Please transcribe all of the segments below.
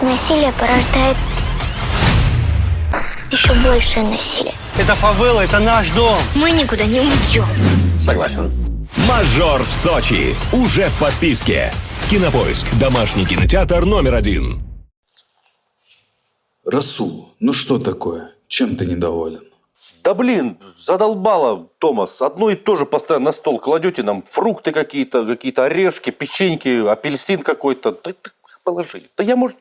Насилие порождает еще большее насилие. Это фавела, это наш дом. Мы никуда не уйдем. Согласен. Мажор в Сочи. Уже в подписке. Кинопоиск. Домашний кинотеатр номер один. Расул, ну что такое? Чем ты недоволен? Да блин, задолбало, Томас. Одно и то же постоянно на стол кладете нам фрукты какие-то, какие-то орешки, печеньки, апельсин какой-то. Да, да положи. Да я, может,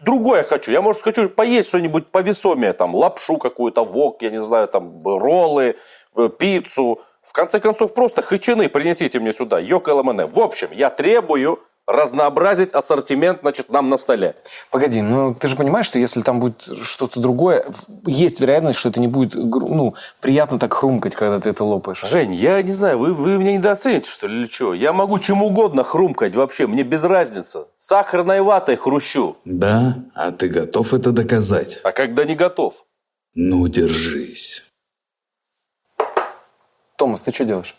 другое хочу. Я, может, хочу поесть что-нибудь повесомее, там, лапшу какую-то, вок, я не знаю, там, роллы, э, пиццу. В конце концов, просто хычины принесите мне сюда, йок ЛМН. В общем, я требую разнообразить ассортимент, значит, нам на столе. Погоди, ну ты же понимаешь, что если там будет что-то другое, есть вероятность, что это не будет ну, приятно так хрумкать, когда ты это лопаешь. Жень, я не знаю, вы, вы меня недооцените, что ли, или что? Я могу чем угодно хрумкать вообще, мне без разницы. Сахарной ватой хрущу. Да? А ты готов это доказать? А когда не готов? Ну, держись. Томас, ты что делаешь?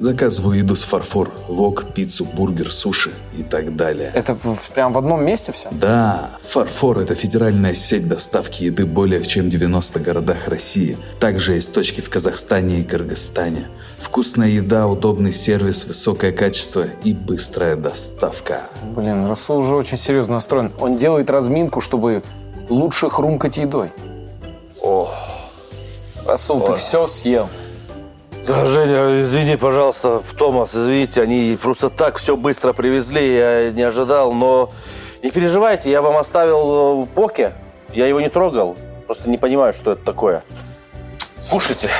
Заказываю еду с фарфор, вок, пиццу, бургер, суши и так далее. Это в, прям в одном месте все? Да, фарфор – это федеральная сеть доставки еды более в чем 90 городах России. Также есть точки в Казахстане и Кыргызстане. Вкусная еда, удобный сервис, высокое качество и быстрая доставка. Блин, Расул уже очень серьезно настроен. Он делает разминку, чтобы лучше хрумкать едой. О, Расул, ты все съел. Да, Женя, извини, пожалуйста, Томас, извините, они просто так все быстро привезли, я не ожидал, но не переживайте, я вам оставил э, поке, я его не трогал, просто не понимаю, что это такое. Кушайте.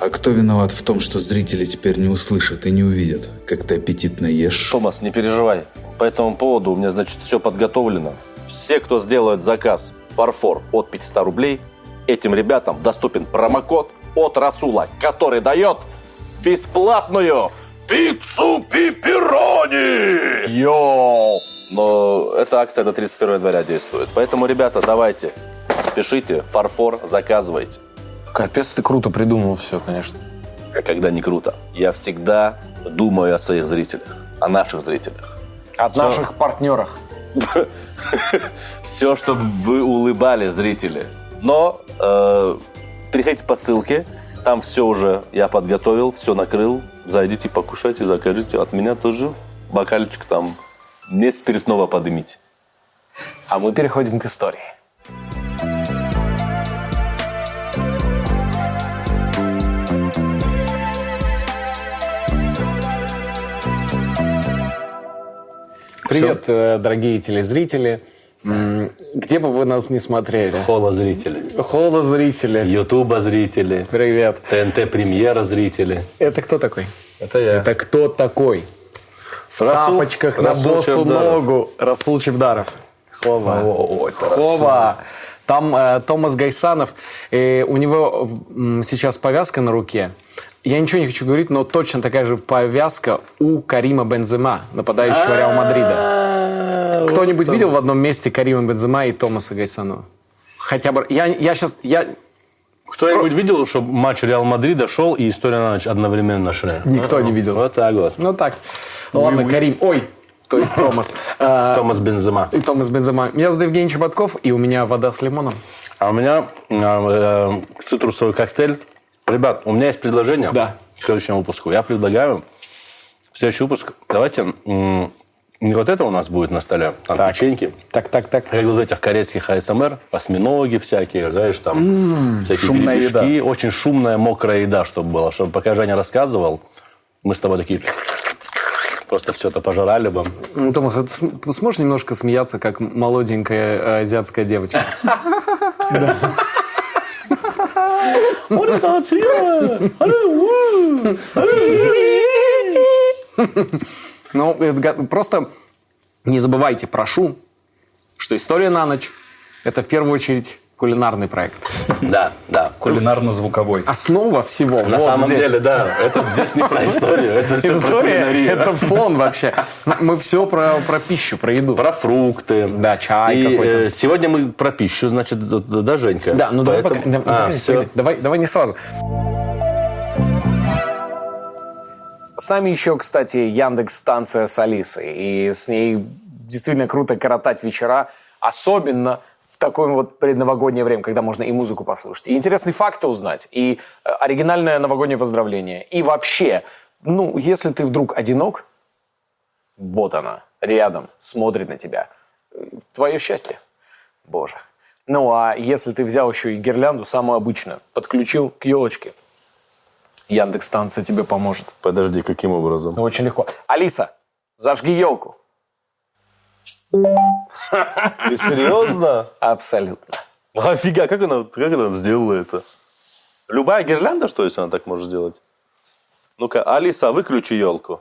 А кто виноват в том, что зрители теперь не услышат и не увидят, как ты аппетитно ешь? Томас, не переживай, по этому поводу у меня, значит, все подготовлено. Все, кто сделает заказ фарфор от 500 рублей, этим ребятам доступен промокод от Расула, который дает бесплатную пиццу пепперони! Йоу! Но эта акция до 31 января действует. Поэтому, ребята, давайте, спешите, фарфор заказывайте. Капец, ты круто придумал все, конечно. Когда не круто, я всегда думаю о своих зрителях, о наших зрителях. От Всё. наших партнерах. Все, чтобы вы улыбались, зрители. Но э, переходите по ссылке. Там все уже я подготовил, все накрыл. Зайдите, покушайте, закажите. От меня тоже бокальчик там не спиртного подымите. А мы переходим к истории. Привет, э, дорогие телезрители. Где бы вы нас не смотрели. Холла зрители, Холла зрители. Ютуба зрители, Привет. ТНТ премьера зрители. Это кто такой? Это я. Это кто такой? В Расул- тапочках на Расул босу Чебдаров. ногу. Расул Чебдаров. Хова. О, это Хова. Там э, Томас Гайсанов. э, у него м, сейчас повязка на руке. Я ничего не хочу говорить, но точно такая же повязка у Карима Бензема, нападающего Реал Мадрида. Кто-нибудь видел в одном месте Карима Бензема и Томаса Гайсанова? Хотя бы... Я, я сейчас... Я... Кто-нибудь видел, что матч Реал Мадрида шел и история на ночь одновременно шли? Никто не видел. Вот так вот. Ну так. Ну ладно, Карим. Ой, то есть Томас. А, Томас Бензема. И Томас Бензема. Меня зовут Евгений Чеботков, и у меня вода с лимоном. А у меня э, э, цитрусовый коктейль. Ребят, у меня есть предложение Да. к следующему выпуску. Я предлагаю в следующий выпуск давайте м, не вот это у нас будет на столе, там Так. печеньки. Так, так, так. Как вот этих корейских АСМР, осьминоги всякие, знаешь, там всякие шумная гребешки. Очень шумная, мокрая еда, чтобы было. Чтобы пока Женя рассказывал, мы с тобой такие просто все это пожрали бы. Ну, Томас, а ты см- ты сможешь немножко смеяться, как молоденькая э, азиатская девочка? Ну, это га- просто не забывайте, прошу, что «История на ночь» — это в первую очередь кулинарный проект. Да, да. Кулинарно-звуковой. Основа всего На вот самом здесь. деле, да. Это здесь не про историю, это все про История кулинарию. – это фон вообще. Мы все про, про пищу, про еду. Про фрукты. Да, чай И, какой-то. э, сегодня мы про пищу, значит, да, Женька? Да, ну давай, Поэтому- пока- да, А, погоди. давай, давай не сразу. С нами еще, кстати, Яндекс станция с Алисой. И с ней действительно круто коротать вечера. Особенно в такое вот предновогоднее время, когда можно и музыку послушать, и интересные факты узнать, и э, оригинальное новогоднее поздравление. И вообще, ну, если ты вдруг одинок, вот она, рядом, смотрит на тебя. Твое счастье. Боже. Ну, а если ты взял еще и гирлянду, самую обычную, подключил к елочке, Яндекс станция тебе поможет. Подожди, каким образом? Ну, очень легко. Алиса, зажги елку. Ты серьезно? Абсолютно. Офига, как она, как она сделала это? Любая гирлянда, что если она так может сделать? Ну-ка, Алиса, выключи елку.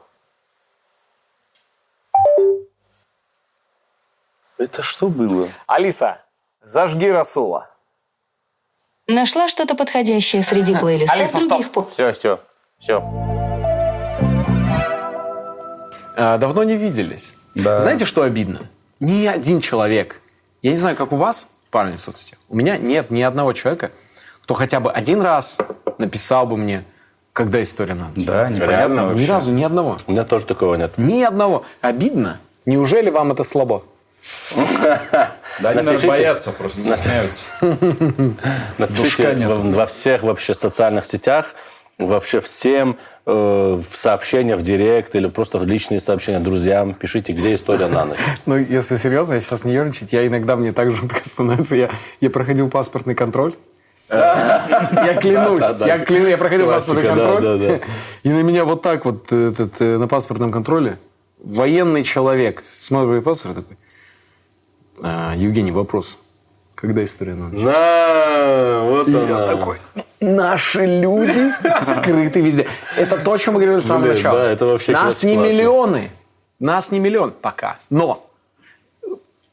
Это что было? Алиса, зажги Расула. Нашла что-то подходящее среди плейлиста Алиса, других стоп. Все, все, все. А, давно не виделись. Да. Знаете, что обидно? Ни один человек, я не знаю, как у вас, парни в соцсетях, у меня нет ни одного человека, кто хотя бы один раз написал бы мне, когда история на ночь. Да, непонятно вообще. Ни разу, ни одного. У меня тоже такого нет. Ни одного. Обидно. Неужели вам это слабо? Да, они, наверное, Напишите. боятся, просто стесняются. Напишите во, во всех вообще социальных сетях, вообще всем э, в сообщениях в директ или просто в личные сообщения друзьям. Пишите, где история на ночь. Ну, если серьезно, я сейчас не ерничать, я иногда мне так жутко становится. Я, я проходил паспортный контроль. Я клянусь, я клянусь, я проходил паспортный контроль. И на меня вот так вот этот, э, на паспортном контроле военный человек смотрит паспорт такой. «А, Евгений, вопрос. Когда история на ночь?» На, вот она. такой, наши люди скрыты везде. Это то, о чем мы говорили с самого Блин, начала. да, это вообще Нас не классно. миллионы. Нас не миллион пока. Но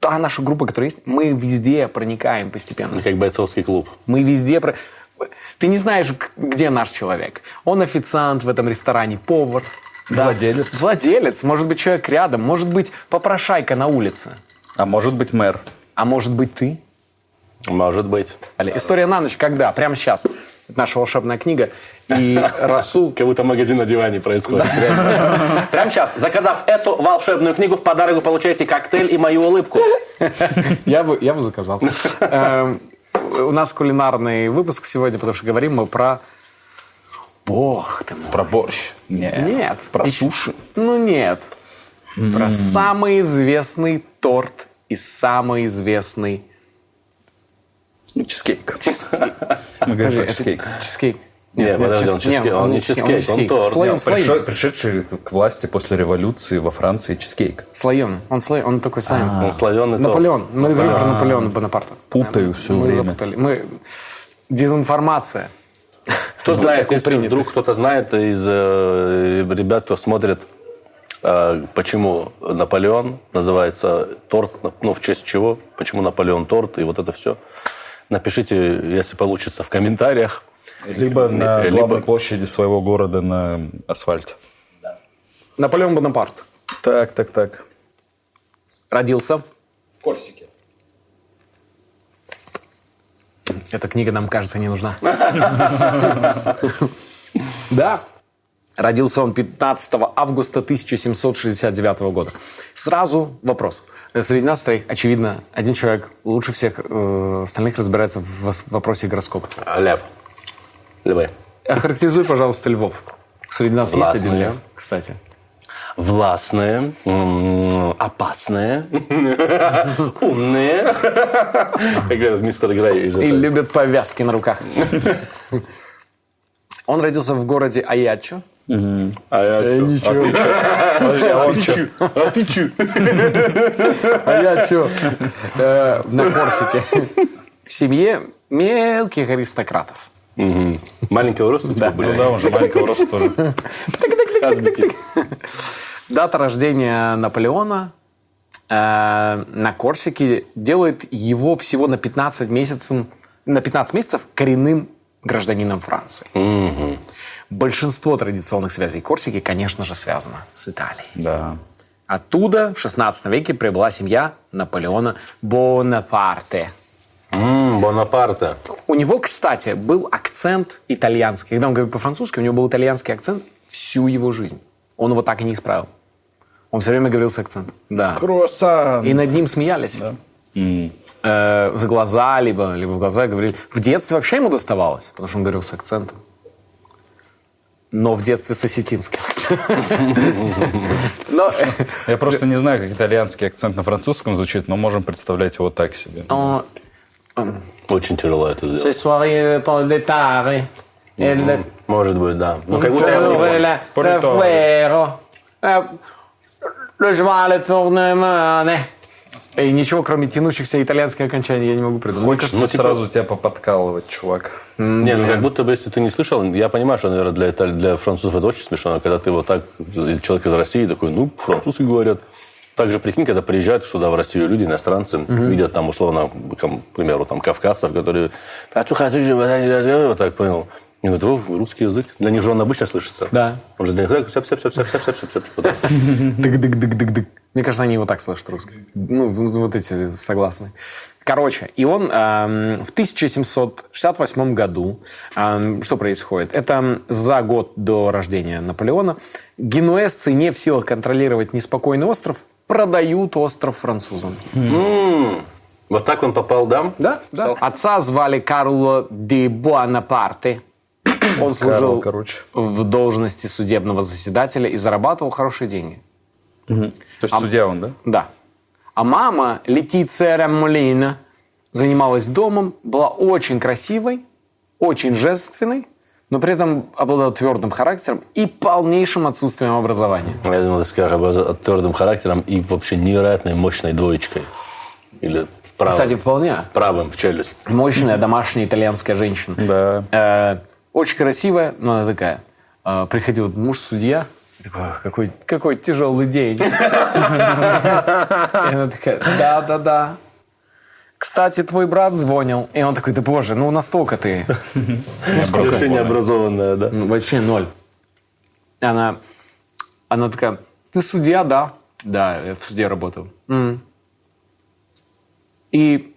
та наша группа, которая есть, мы везде проникаем постепенно. Как бойцовский клуб. Мы везде... Про... Ты не знаешь, где наш человек. Он официант в этом ресторане, повар. Да. Владелец. Владелец. Может быть, человек рядом. Может быть, попрошайка на улице. А может быть, мэр. А может быть, ты? Может быть. История на ночь когда? Прямо сейчас. Это наша волшебная книга. И Расул... Как будто магазин на диване происходит. Прямо сейчас. Заказав эту волшебную книгу, в подарок вы получаете коктейль и мою улыбку. Я бы, я бы заказал. Эм, У нас кулинарный выпуск сегодня, потому что говорим мы про... Бог ты мой. Про борщ. Нет. Нет. Про суши. Ну нет. Про самый известный торт и самый известный... Чизкейк. чизкейк. Мы говорим про это чизкейк. Чизкейк. Нет, подожди, он чизкейк, он не чизкейк, он торт. Слоем, Нет, слоем. пришел- Пришедший к власти после революции во Франции чизкейк. Слоем. Он слоем. Он такой слоем. Он слоеный торт. Наполеон. Мы говорим про Наполеона Бонапарта. Путаю всё мы время. запутали. Мы... Дезинформация. Кто знает, если вдруг кто-то знает из э, ребят, кто смотрит, почему Наполеон называется торт, ну, в честь чего, почему Наполеон торт и вот это все. Напишите, если получится, в комментариях. Либо на Либо- главной площади своего города на асфальте. Наполеон Бонапарт. Так, так, так. Родился в Корсике. Эта книга нам, кажется, не нужна. Да. Родился он 15 августа 1769 года. Сразу вопрос. Э, Среди нас троих, очевидно, один человек лучше всех э, остальных разбирается в вопросе гороскопа. Лев. Львы. Охарактеризуй, пожалуйста, Львов. Среди нас есть один Властные. Лев, кстати. Властные, опасные, умные. Как говорят, мистер Грей И любят повязки на руках. Он родился в городе Аячо. А я чё? Ничего. Подожди, а он чё? А ты чё? А я что? На Корсике. В семье мелких аристократов. Маленького роста? Да. Ну да, он же маленького роста тоже. Дата рождения Наполеона э, на Корсике делает его всего на 15 месяцев, на 15 месяцев коренным гражданином Франции. Большинство традиционных связей Корсики, конечно же, связано с Италией. Да. Оттуда в 16 веке прибыла семья Наполеона Бонапарте. М, Бонапарте. У него, кстати, был акцент итальянский. Когда он говорит по-французски, у него был итальянский акцент всю его жизнь. Он его так и не исправил. Он все время говорил с акцентом. Да. Круассан. И над ним смеялись. э, за глаза, либо, либо в глаза говорили. В детстве вообще ему доставалось, потому что он говорил с акцентом. Но в детстве с осетинским. Но, Я просто не знаю, как итальянский акцент на французском звучит, но можем представлять его так себе. э, Очень тяжело это сделать. Может быть, да. Ну, как будто я не le э, cheval. И ничего, кроме тянущихся итальянских окончаний, я не могу придумать. Хочется кажется, сразу тебя поподкалывать, чувак. Не, ну как будто бы, если ты не слышал, я понимаю, что, наверное, для, Итали- для французов это очень смешно, но когда ты вот так, человек из России такой, ну, французский говорят. Также, прикинь, когда приезжают сюда, в Россию, люди, иностранцы, видят там, условно, там, к примеру, там, кавказцев, которые, «А вот так, понял. И «О, русский язык. Для них же он обычно слышится. Да. Он же для них так, сяп, сяп, сяп, сяп, сяп, сяп, сяп, вот так. Дык-дык-дык-дык-дык. Мне кажется, они его так слышат, русские. Ну, вот эти согласны. Короче, и он эм, в 1768 году, эм, что происходит? Это за год до рождения Наполеона. Генуэзцы, не в силах контролировать неспокойный остров, продают остров французам. М, Вот так он попал, да? Да, да. Отца звали Карло де Буанапарте. Он служил короче. в должности судебного заседателя и зарабатывал хорошие деньги. То есть судья он, да? Да. А мама, Летиция Рамолина, занималась домом, была очень красивой, очень женственной, но при этом обладала твердым характером и полнейшим отсутствием образования. Я думал, ты скажешь об об твердым характером и вообще невероятной мощной двоечкой. Или в правом, Кстати, вполне правым в челюсть. мощная домашняя итальянская женщина. Да. Э, очень красивая, но она такая. Э, приходил муж судья, и такой, «Ах, какой, какой тяжелый день. И она такая, да, да, да. Кстати, твой брат звонил. И он такой, да боже, ну настолько ты. Ну сколько? Вообще необразованная, да? Ну, вообще ноль. Она, она такая, ты судья, да? Да, я в суде работаю. «М». И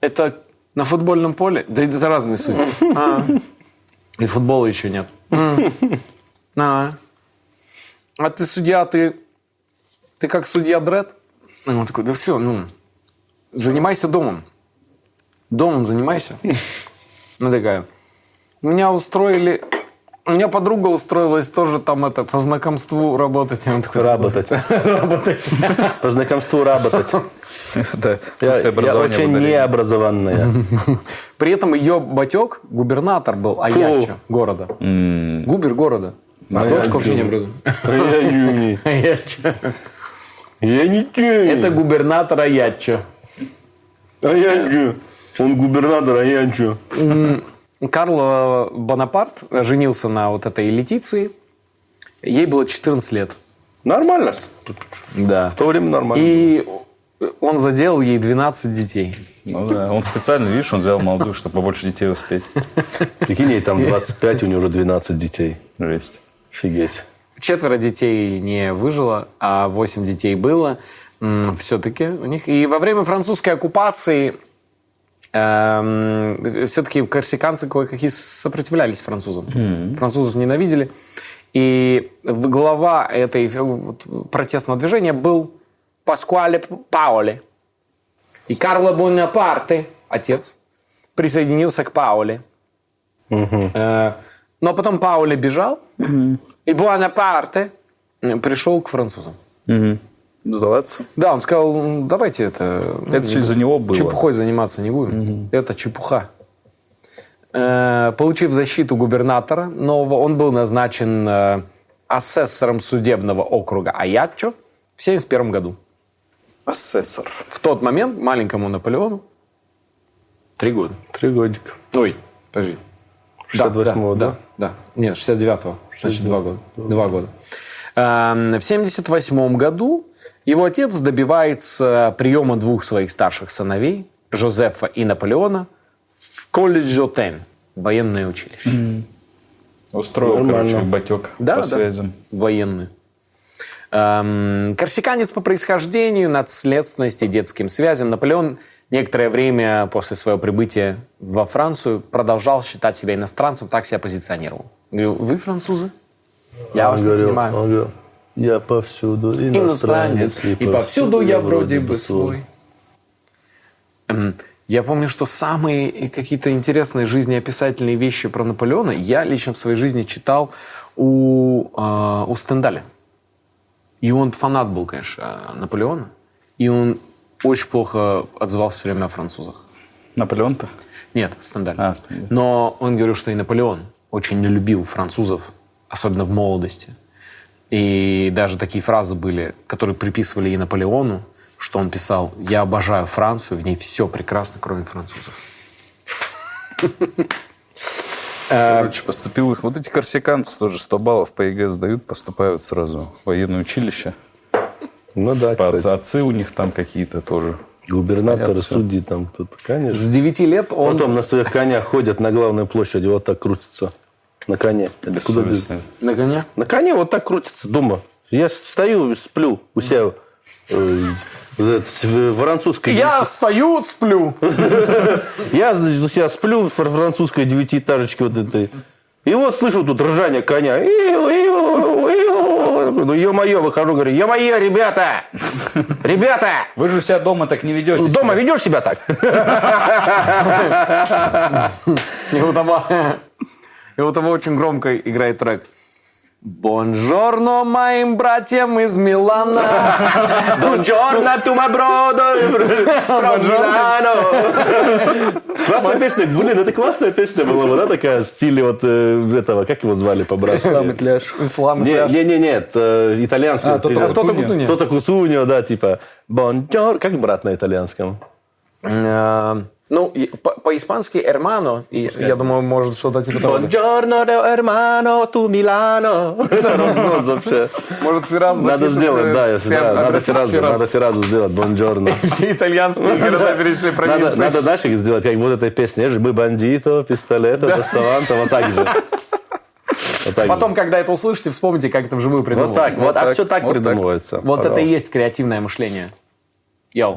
это на футбольном поле? Да это разные судьи. А. И футбола еще нет. А. А ты судья, ты, ты как судья Дред? И он такой, да все, ну, занимайся домом. Домом занимайся. Она такая, меня устроили... У меня подруга устроилась тоже там это по знакомству работать. Он такой, Работать. работать. По знакомству работать. Да. Я, я очень необразованная. При этом ее батек губернатор был Аячо города. Губер города. А дочка вообще не образована. Аячо. Я не Это губернатор Аячо. А я чё? Он губернатор, а я чё? Карло Бонапарт женился на вот этой Летиции. Ей было 14 лет. Нормально. Да. В то время нормально. И он заделал ей 12 детей. Ну да, он специально, видишь, он взял молодую, чтобы побольше детей успеть. Прикинь, ей там 25, у нее уже 12 детей. Жесть. Офигеть. Четверо детей не выжило, а восемь детей было все-таки у них. И во время французской оккупации все-таки корсиканцы кое-какие сопротивлялись французам. Французов ненавидели. И глава этой э, протестного движения был Паскуале Паоли. И Карло Бонапарте, отец, присоединился к Паоле. Э, Но потом Пауле бежал, и Буанапарте пришел к французам. Сдаваться? Да, он сказал, «М, давайте это... ну, Это всё из-за него было. Чепухой заниматься не будем. Это чепуха. Э, Получив защиту губернатора нового, он был назначен э, асессором судебного округа Аячо в 1971 году. Асессор. В тот момент маленькому Наполеону три года. Три годика. Ой, подожди. Да, 68-го, да, да? да, да. Нет, 69-го. Значит, два года. Два года. Эм, В 78 году его отец добивается приема двух своих старших сыновей, Жозефа и Наполеона, в колледж Отен, военное училище. Устроил, Нормально. короче, батек Да, по да. связям. Военную. Эм, корсиканец по происхождению, наследственности, детским связям. Наполеон некоторое время после своего прибытия во Францию продолжал считать себя иностранцем, так себя позиционировал. Говорю, вы французы? Я вас Он не говорил, понимаю. он говорил, я повсюду иностранец, Иностранец. И повсюду я вроде бы свой. М, Я помню, что самые какие-то интересные жизнеописательные вещи про Наполеона я лично в своей жизни читал у, а, у Стендаля. И он фанат был, конечно, Наполеона. И он очень плохо отзывался все время о французах. Наполеон-то? Нет, Стендаль. А, Стендаль. Но он говорил, что и Наполеон очень не любил французов, особенно в молодости. И даже такие фразы были, которые приписывали и Наполеону, что он писал «Я обожаю Францию, в ней все прекрасно, кроме французов». Короче, поступил их. Вот эти корсиканцы тоже 100 баллов по ЕГЭ сдают, поступают сразу в военное училище. Ну да, кстати. Отцы у них там какие-то тоже. Губернаторы, Понятно судьи там тут, конечно. С 9 лет он... Потом на своих конях ходят на главной площади, вот так крутятся. На коне. Или куда ты-. На коне? На коне вот так крутится дома. Я стою, сплю у себя э, в французской... Я стою, сплю. Я значит, у себя сплю в фр- французской девятиэтажечке вот этой. И вот слышу тут ржание коня. Ну, ё-моё, выхожу, говорю, ё-моё, ребята! Ребята! Вы же себя дома так не ведете. Дома себя. ведешь себя так? И у того, и у того очень громко играет трек. Бонжорно моим братьям из Милана. Buongiorno to my brother from Milano. Классная песня. Блин, это классная песня была, бы, да, такая в стиле вот э, этого, как его звали по-братски? Ислам Итляш. Ислам Не, не, не, нет, э, итальянский. А, Тото Ты- Тото Кутуньо. Кутуньо. Тото Кутуньо, да, типа Бонжор, как брат на итальянском? Ну, по-испански «эрмано», и я думаю, может что-то типа того. Buongiorno, hermano, tu Milano. Разнос вообще. Может, Ферраз Надо сделать, э, да, надо фразу, Ферразу. надо фразу сделать, бонжорно. Все итальянские города перед всей Надо, знаешь, сделать, как вот этой песне, же мы бандито, пистолета, доставанта, вот так же. Вот так Потом, же. когда это услышите, вспомните, как это вживую Вот придумывалось. так, вот, а так, все так вот так. придумывается. Вот это и есть креативное мышление. Йоу.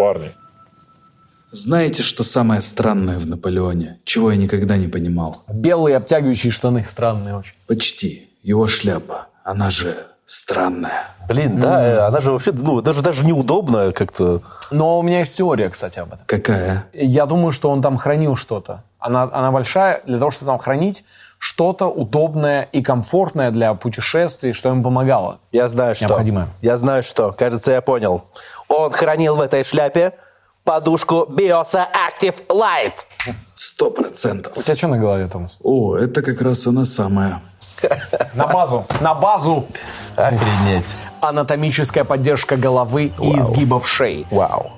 Парни, Знаете, что самое странное в Наполеоне? Чего я никогда не понимал? Белые обтягивающие штаны. Странные очень. Почти. Его шляпа. Она же странная. Блин, да, э, она же вообще, ну, даже, даже неудобно как-то. Но у меня есть теория, кстати, об этом. Какая? Я думаю, что он там хранил что-то. Она, она большая для того, чтобы там хранить что-то удобное и комфортное для путешествий, что ему помогало. Я знаю, что. Необходимо. Я знаю, что. Кажется, я понял. Он хранил в этой шляпе подушку Biosa Active Light. Сто процентов. У тебя что на голове, Томас? О, это как раз она самая. На базу. На базу. Охренеть. Анатомическая поддержка головы и изгибов шеи. Вау.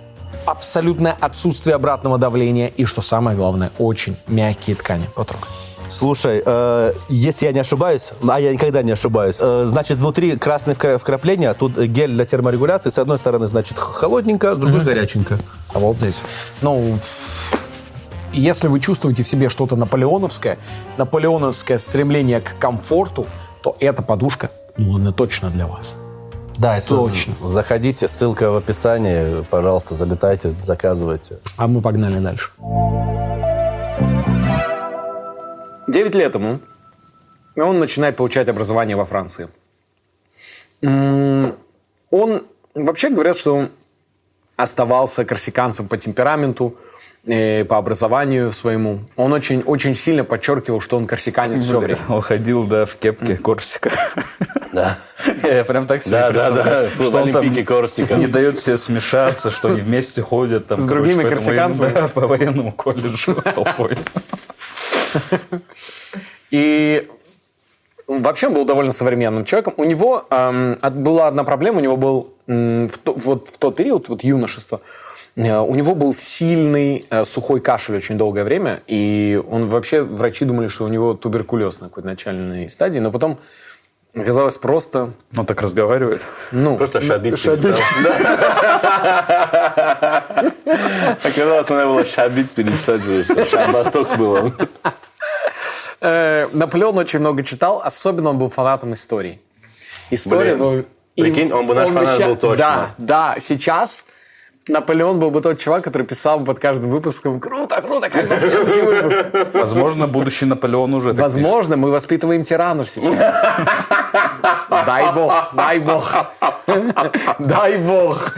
Абсолютное отсутствие обратного давления и, что самое главное, очень мягкие ткани. Потрогай. Слушай, э, если я не ошибаюсь, а я никогда не ошибаюсь, э, значит, внутри красные вкра- вкрапления, тут гель для терморегуляции. С одной стороны, значит, холодненько, с другой горяченько. А вот здесь. Ну, если вы чувствуете в себе что-то наполеоновское, наполеоновское стремление к комфорту, то эта подушка, ну, она точно для вас. Да, это Точно. Заходите, ссылка в описании, пожалуйста, залетайте, заказывайте. А мы погнали дальше. Девять лет ему. И он начинает получать образование во Франции. Он, вообще говорят, что он оставался корсиканцем по темпераменту, э, по образованию своему. Он очень, очень сильно подчеркивал, что он корсиканец все время. Он ходил, да, в кепке Корсика. Да. Я прям так себе Да, да, да. Что он там Корсика. не дает себе смешаться, что они вместе ходят. Там, С другими корсиканцами? по военному колледжу толпой. И вообще он был довольно современным человеком. У него эм, была одна проблема. У него был м, в, то- вот в тот период, вот юношество, э, у него был сильный э, сухой кашель очень долгое время. И он вообще, врачи думали, что у него туберкулез на какой-то начальной стадии. Но потом оказалось просто... Он так разговаривает. Ну, Просто шабить шабить. перестал. Оказалось, надо было шабить перестать. Шабаток был. Э, Наполеон очень много читал, особенно он был фанатом истории. История... Блин. ну, и Прикинь, он бы наш фанат ща- был точно. Да, да, сейчас Наполеон был бы тот чувак, который писал бы под каждым выпуском «Круто, круто, как на следующий выпуск». Возможно, будущий Наполеон уже Возможно, мы воспитываем тиранов сейчас. Дай бог, дай бог. Дай бог.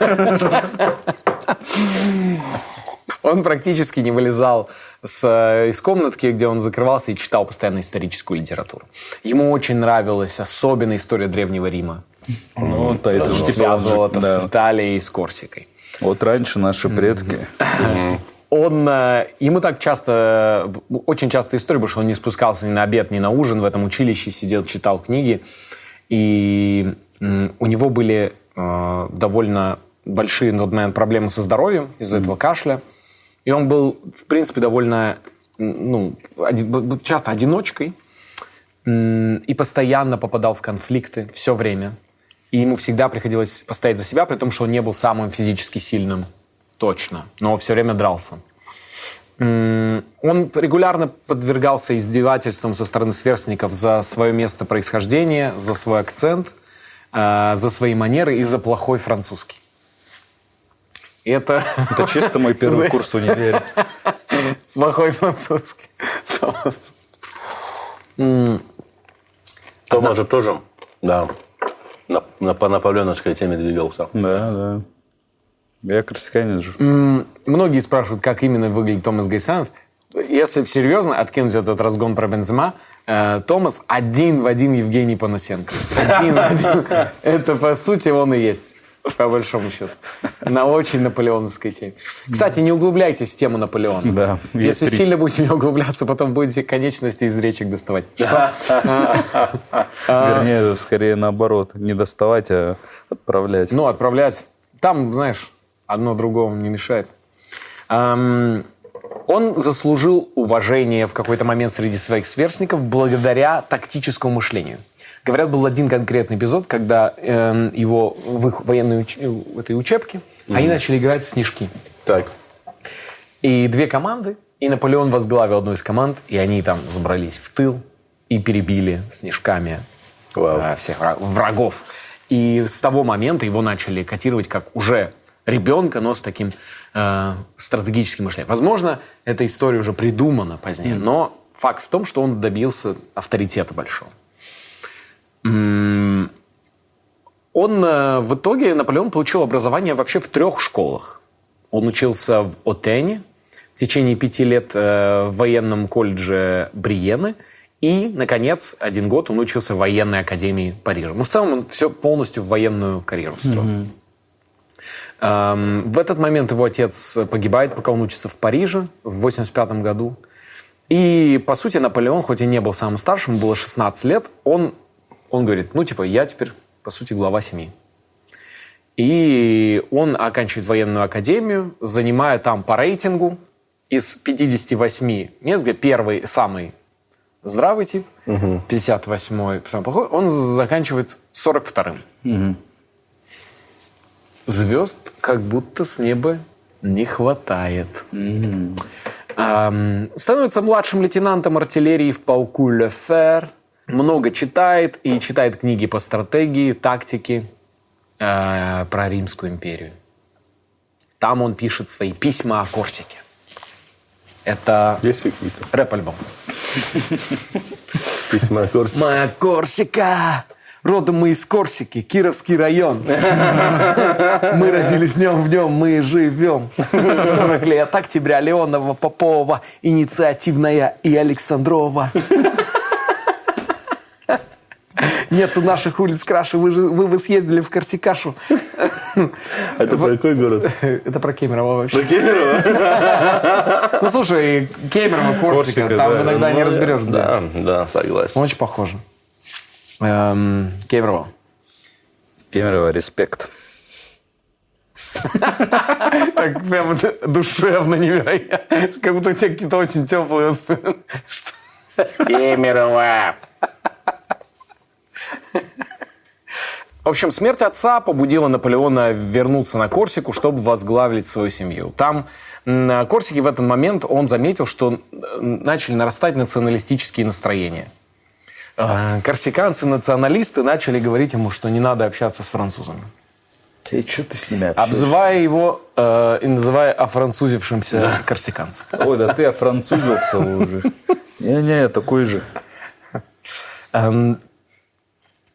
Он практически не вылезал с, э, из комнатки, где он закрывался и читал постоянно историческую литературу. Ему очень нравилась особенно история Древнего Рима. Ну, это Он же типа, связывал он же- это да. с Италией и с Корсикой. Вот раньше наши предки. Он, э, ему так часто, э, очень часто история, потому что он не спускался ни на обед, ни на ужин в этом училище, сидел, читал книги. И у него были э, довольно большие на тот момент проблемы со здоровьем из-за этого кашля. И он был, в принципе, довольно, ну, один- часто одиночкой. И постоянно попадал в конфликты все время. И ему всегда приходилось постоять за себя, при том, что он не был самым физически сильным точно, но все время дрался. Он регулярно подвергался издевательствам со стороны сверстников за свое место происхождения, за свой акцент, э, за свои манеры и за плохой французский. Это Это чисто мой первый курс в универе. плохой французский. Тома же тоже, да, на, на- по наполеоновской теме двигался. Да, да. Я корсиканец же. Многие спрашивают, как именно выглядит Томас Гайсанов. Если серьезно откинуть этот разгон про Бензема, э, Томас один в один Евгений Панасенко. Один в один. Это, по сути, он и есть, по большому счету. На очень наполеоновской теме. Кстати, не углубляйтесь в тему Наполеона. Да, Если риск. сильно будете углубляться, потом будете конечности из речек доставать. Что? Вернее, скорее наоборот. Не доставать, а отправлять. Ну, отправлять. Там, знаешь, одно другому не мешает. Он заслужил уважение в какой-то момент среди своих сверстников благодаря тактическому мышлению. Говорят, был один конкретный эпизод, когда эм, его в их военной уч- в этой учебке они начали играть в снежки. Так. И две команды, и Наполеон возглавил одну из команд, и они там забрались в тыл и перебили снежками Вау. э, всех вра- врагов. И с того момента его начали котировать как уже ребенка, но с таким э, стратегическим мышлением. Возможно, эта история уже придумана позднее, но факт в том, что он добился авторитета большого. Он э, в итоге, Наполеон получил образование вообще в трех школах. Он учился в Отене, в течение пяти лет э, в военном колледже Бриены, и, наконец, один год он учился в военной академии Парижа. Ну, в целом, он все полностью в военную карьеру строил. Эм, в этот момент его отец погибает, пока он учится в Париже в 85 году. И, по сути, Наполеон, хоть и не был самым старшим, ему было 16 лет, он, он говорит, ну, типа, я теперь, по сути, глава семьи. И он оканчивает военную академию, занимая там по рейтингу из 58 мест, первый самый здравый тип, 58-й самый плохой, он заканчивает 42-м. Звезд как будто с неба не хватает. Ам, становится младшим лейтенантом артиллерии в полку Лефер. Много читает и читает книги по стратегии, тактике э, про Римскую империю. Там он пишет свои письма о Корсике. Это Есть какие-то рэп-альбом. письма Корси? Моя Корсика! Родом мы из Корсики, Кировский район. Мы родились днем в днем, мы живем. 40 лет октября Леонова, Попова, Инициативная и Александрова. Нету наших улиц краше, вы, же, вы бы съездили в Корсикашу. Это какой город? Это про Кемерово вообще. Ну, слушай, Кемерово, Корсика, там да. иногда не Ну, разберешь. Да, да, согласен. Очень похоже. Эм, Кемерово. Кемерово, респект. Так прямо д- душевно, невероятно. Как будто у тебя какие-то очень теплые воспоминания. Кемерово. В общем, смерть отца побудила Наполеона вернуться на Корсику, чтобы возглавить свою семью. Там, на Корсике, в этот момент он заметил, что начали нарастать националистические настроения. Э, Корсиканцы-националисты начали говорить ему, что не надо общаться с французами. И что ты с ними общаешься? обзывая его э, и называя офранцузившимся корсиканцем. Ой, да ты офранцузился уже. Не-не, такой же.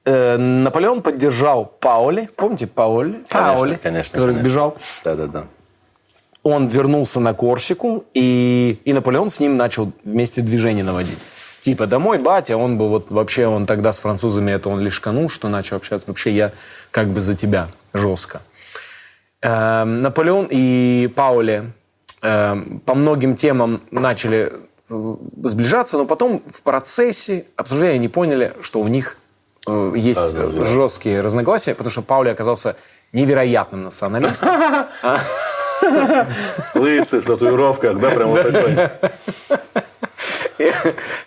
Э, Наполеон поддержал Паули. Помните Паули? Паули, конечно, который конечно. сбежал. Да-да-да. Он вернулся на Корсику, и, и Наполеон с ним начал вместе движение наводить. Типа, домой, батя, он был вот вообще, он тогда с французами это он лишканул, что начал общаться. Вообще я как бы за тебя жестко. Эм, Наполеон и Паули эм, по многим темам начали э, сближаться, но потом в процессе обсуждения они поняли, что у них э, есть э, жесткие разногласия, потому что Паули оказался невероятным националистом. Лысый, в татуировках, да, прям вот такой.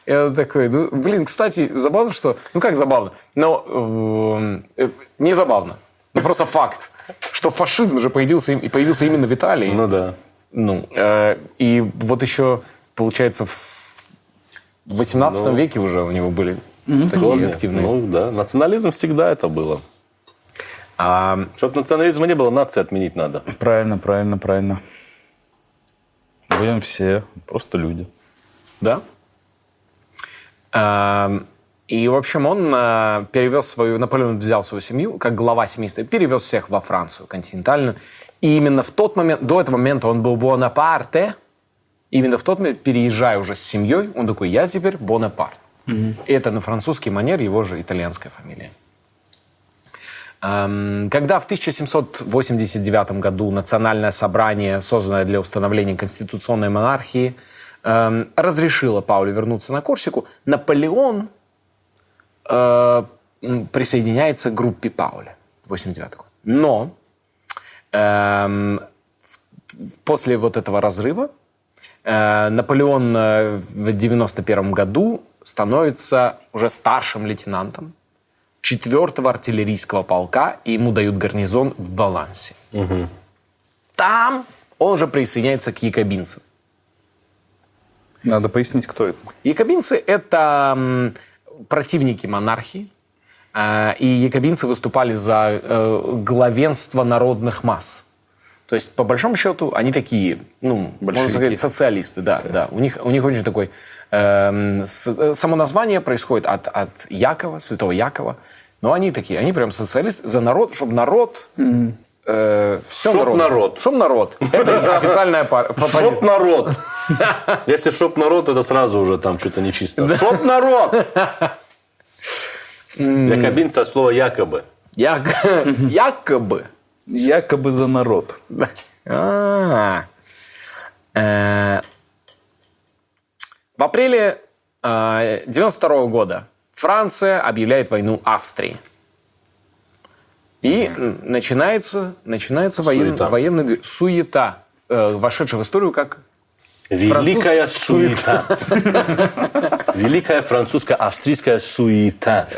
Я, такой, ну, блин, кстати, забавно, что... Ну, как забавно? Но э, э, не забавно. Ну, просто факт, что фашизм же появился, и появился именно в Италии. Ну да. Ну, э, и вот еще, получается, в 18 Ну. веке уже у него были такие активные. Ну да, национализм всегда это было. А, Чтобы национализма не было, нации отменить надо. Правильно, правильно, правильно. Будем все просто люди. Да. Эм, И, в общем, он э, перевез свою... Наполеон взял свою семью, как глава семейства, перевез всех во Францию континентальную. И именно в тот момент, до этого момента он был Бонапарте. Именно в тот момент, переезжая уже с семьей, он такой, я теперь Бонапарт. И это на французский манер его же итальянская фамилия. Когда в 1789 году Национальное собрание, созданное для установления конституционной монархии, разрешило Паулю вернуться на Корсику, Наполеон э, присоединяется к группе Пауля в 89 год. Но после вот этого разрыва э, Наполеон э, в 91 году становится уже старшим лейтенантом 4-го артиллерийского полка, и ему дают гарнизон в Валансе. Там он уже присоединяется к якобинцам. Надо пояснить, кто это. Якобинцы – это противники монархии, э, и якобинцы выступали за э, главенство народных масс. То есть, по большому счету, они такие, ну, можно сказать, социалисты, да, да. У них, у них очень такой... эм, с- э, само название происходит от, от Якова, святого Якова. Но они такие, они прям социалисты за народ, чтобы народ... э, все Чтоб народ. народ. Чтоб народ. Это официальная пар- по- Шоп народ. Если шоп народ, это сразу уже там что-то нечисто. Шоп народ! Якобинцы от слова якобы. Як- Якобы. Якобы за народ. А. Э, В апреле 92 года Франция объявляет войну Австрии. И начинается, начинается воен- дви- суета, э, вошедшая в историю как Великая суета. Великая французская австрийская суета.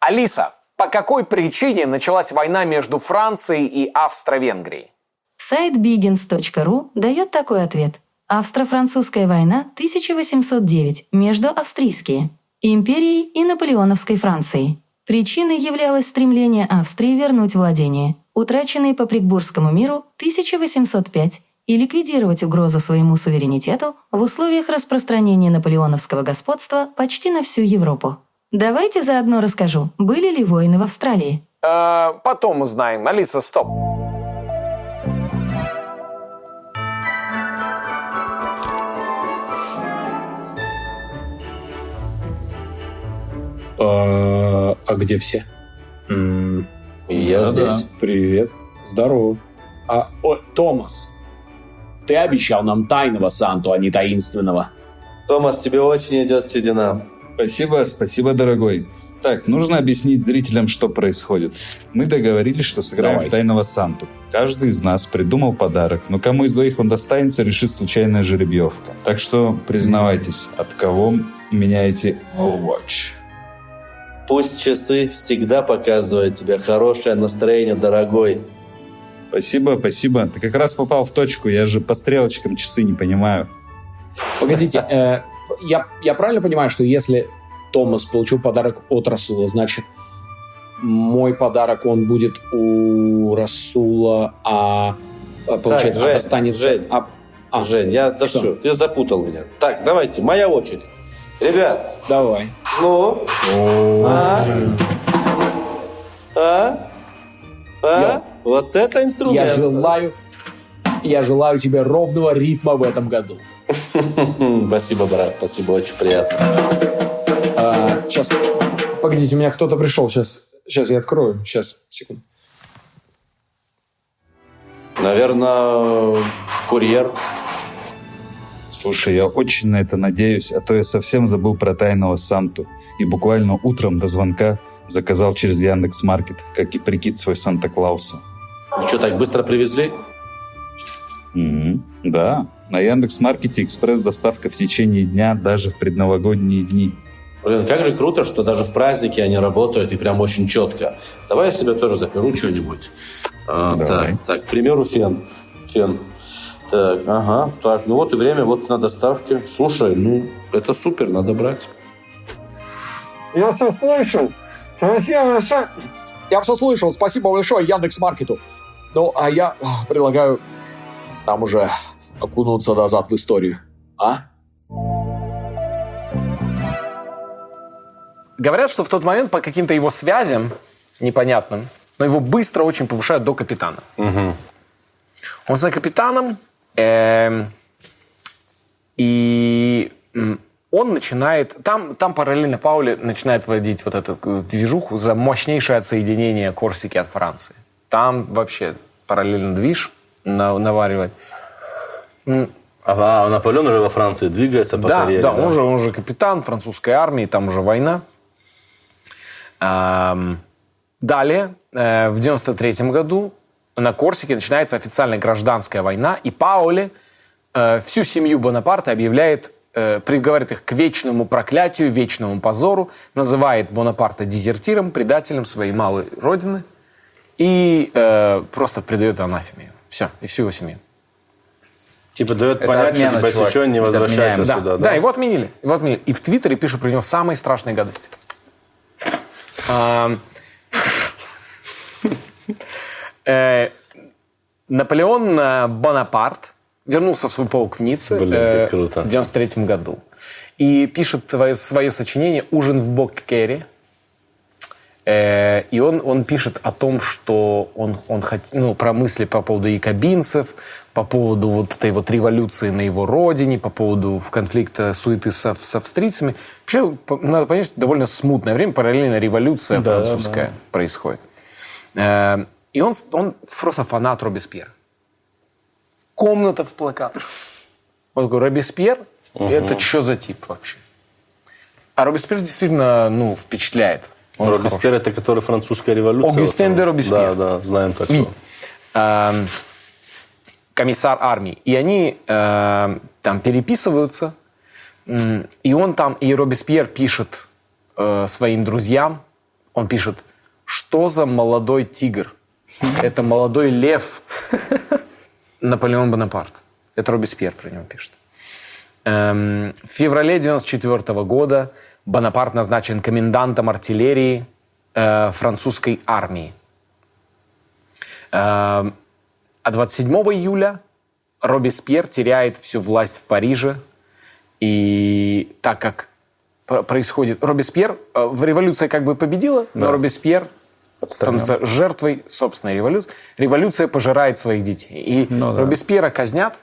Алиса, по какой причине началась война между Францией и Австро-Венгрией? Сайт Bigins.ru дает такой ответ. Австро-французская война 1809 между австрийские империей и наполеоновской Францией. Причиной являлось стремление Австрии вернуть владения, утраченные по Пригбургскому миру 1805, и ликвидировать угрозу своему суверенитету в условиях распространения наполеоновского господства почти на всю Европу. Давайте заодно расскажу, были ли войны в Австралии. Э, потом узнаем. Алиса, стоп. А а где все? Я здесь. Привет. Здорово. А, о, Томас, ты обещал нам тайного Санту, а не таинственного. Томас, тебе очень идет седина. Спасибо, спасибо, дорогой. Так, нужно объяснить зрителям, что происходит. Мы договорились, что сыграем Давай. в тайного Санту. Каждый из нас придумал подарок, но кому из двоих он достанется, решит случайная жеребьевка. Так что признавайтесь, от кого меняете Watch. Пусть часы всегда показывают тебе хорошее настроение, дорогой. Спасибо, спасибо. Ты как раз попал в точку, я же по стрелочкам часы не понимаю. Погодите, э, я, я правильно понимаю, что если Томас получил подарок от Расула, значит, мой подарок, он будет у Расула, а а, получается, Так, Жень, достанется... Жень, а- а, Жень, я да Что? все, ты запутал меня. Так, давайте, моя очередь. Ребят, Давай. ну? А? А? А? Я- Вот это инструмент. Я желаю, я желаю тебе ровного ритма в этом году. Спасибо, брат, спасибо, очень приятно. А, сейчас, погодите, у меня кто-то пришел. Сейчас, сейчас я открою. Сейчас, секунду. Наверное, курьер. Слушай, я очень на это надеюсь, а то я совсем забыл про тайного Санту. И буквально утром до звонка заказал через Яндекс Маркет, как и прикид свой Санта-Клауса. Ну что, так быстро привезли? Мгм. Да, на Яндекс Маркете экспресс-доставка в течение дня, даже в предновогодние дни. Блин, как же круто, что даже в праздники они работают и прям очень четко. Давай я себе тоже закажу что-нибудь. А, Давай. так, так, к примеру, фен. Фен. Так, ага. Так, ну вот и время вот на доставке. Слушай, ну, это супер, надо брать. Я все слышал. Спасибо большое. Я все слышал. Спасибо большое Яндекс Маркету. Ну, а я а, предлагаю там уже окунуться назад в историю. А? Говорят, что в тот момент по каким-то его связям непонятным, но его быстро очень повышают до капитана. Он стал капитаном, эм, и он начинает... Там, там параллельно Паули начинает вводить вот эту э, движуху за мощнейшее отсоединение Корсики от Франции. Там вообще параллельно движ на- наваривать. А, Наполеон уже во Франции двигается по да, карьере. да, он же, он же капитан французской армии, там уже война. Далее, э, в 93 году на Корсике начинается официальная гражданская война, и Паули э, всю семью Бонапарта объявляет, э, приговорит их к вечному проклятию, вечному позору, называет Бонапарта дезертиром, предателем своей малой родины и просто предает анафеме. Все, и всю его семью. Типа дает Это понять, что отмена, типа, чувак. если что, не возвращайся отменяем. Да, сюда. да, его отменили. Его отменили. И в Твиттере пишет про него самые страшные гадости. Э, Наполеон э, Бонапарт вернулся в свой полк в Ницце Блин, э, круто. в 93 году. И пишет твое- свое сочинение «Ужин в Боккере». Э, И он, он пишет о том, что он, он хот- ну, про мысли по поводу якобинцев, по поводу вот этой вот революции на его родине, по поводу конфликта суеты с, ав- с австрийцами. Вообще, надо понять, что довольно смутное время, параллельно революция Да, французская происходит. Э, И он, он просто фанат Робеспьера. Комната в плакатах. Он такой, Робеспьер? Это что за тип вообще? А Робеспьер действительно, ну, впечатляет. Он Робеспьер это который французская революция. Огюстен де Робеспьер. Да, да, знаем так. Ми. Комиссар армии. И они эм, там переписываются. И он там, и Робеспьер пишет э, своим друзьям, он пишет, что за молодой тигр? Это молодой лев. Наполеон Бонапарт. Это Робеспьер про него пишет. Эм, в феврале 94 года Бонапарт назначен комендантом артиллерии э, французской армии. Эм, а 27 июля Робеспьер теряет всю власть в Париже. И так как происходит... Робеспьер э, в революции как бы победила, но Робеспьер становится жертвой собственной революции. Революция пожирает своих детей. И Ну да. Робеспьера казнят,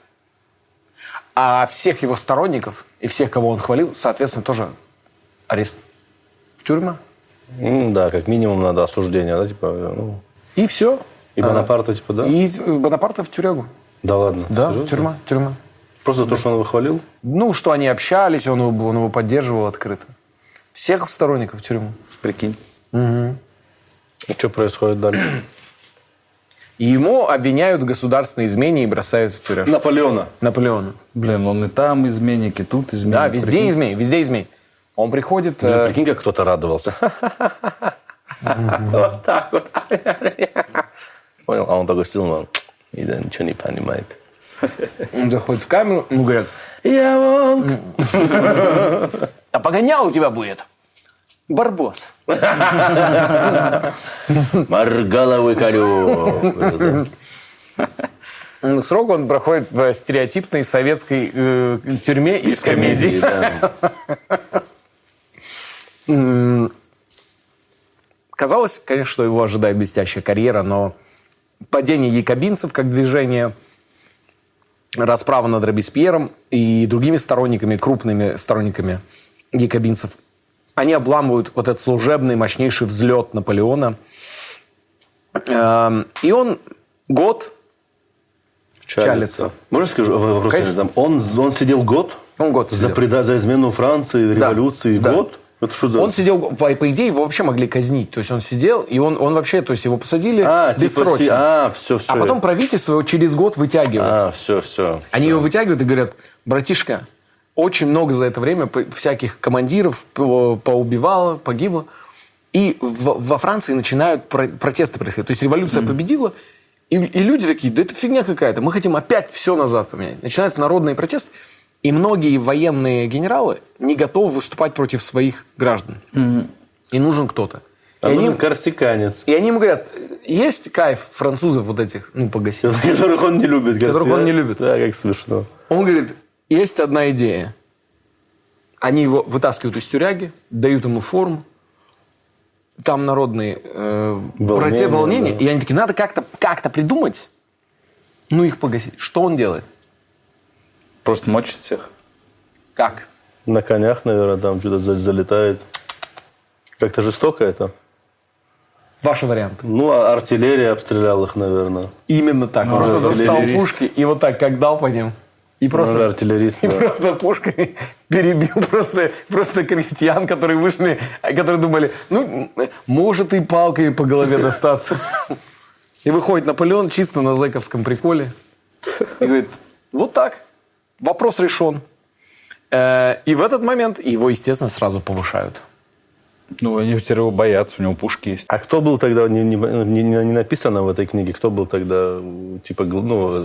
а всех его сторонников и всех, кого он хвалил, соответственно, тоже арест. Тюрьма. М, Да, как минимум надо осуждение, да, типа, ну, И все. И Бонапарта, типа, да? И Бонапарта в тюрягу. Да ладно. Да, серьезно? тюрьма, тюрьма. Просто то, что он его хвалил? Ну, что они общались, он его, он его поддерживал открыто. Всех сторонников в тюрьму. Прикинь. И что происходит дальше? И ему обвиняют в государственной измене и бросают в тюрягу. Наполеона. Наполеона. Блин, он и там изменник, и тут изменник. Да, везде Прикинь. измей, везде измей. Он приходит... Блин, э, прикинь, как кто-то радовался. Вот так вот. Понял? А он такой сидел, ну, и да, ничего не понимает. Он заходит в камеру, ему говорят, Я волк. а погонял у тебя будет. Барбос. Маргаловый конек. М, Срок он проходит в стереотипной советской э, тюрьме из, комедии. да. М, Казалось, конечно, что его ожидает блестящая карьера, но падение якобинцев как движение, расправа над Робеспьером и другими сторонниками, крупными сторонниками якобинцев, они обламывают вот этот служебный мощнейший взлет Наполеона. Эм, И он год чалится. Можно скажу вопрос? Конечно. Он, он сидел год? Он год За, сидел. преда- за измену Франции, революции? Да. Год? Это что за... Он сидел, по, по идее, его вообще могли казнить. То есть он сидел, и он, он вообще, то есть его посадили А, типа, бессрочно. си- а, все, все. А потом правительство его через год вытягивает. А, все, все. Они его вытягивают и говорят, братишка, очень много за это время всяких командиров по- поубивало, погибло. И в- во Франции начинают про- протесты происходить. То есть революция победила, и, и люди такие, да это фигня какая-то, мы хотим опять все назад поменять. Начинаются народные протесты, и многие военные генералы не готовы выступать против своих граждан. И нужен кто-то. А и, они, нужен корсиканец, и они ему говорят, есть кайф французов вот этих, ну, погасить. которых он не любит. Которых корсиканец. он не любит. Да, как смешно. Он говорит, есть одна идея. Они его вытаскивают из тюряги, дают ему форму. Там народные э, Волнения, проте- волнения. да. И они такие, надо как-то как придумать, ну их погасить. Что он делает? Просто мочит всех. Как? На конях, наверное, там что-то за- залетает. Как-то жестоко это. Ваши варианты. Ну, а артиллерия обстреляла их, наверное. Именно так. Он просто достал пушки и вот так как дал по ним. И просто, Может, артиллерист, и да. просто пушкой перебил просто, просто крестьян, которые вышли, которые думали, ну, может и палкой по голове достаться. И выходит Наполеон чисто на зэковском приколе. И говорит, вот так, вопрос решен. Э, И в этот момент его, естественно, сразу повышают. Ну, они теперь его боятся, у него пушки есть. А кто был тогда, не, не, не- не написано в этой книге, кто был тогда, типа, ну,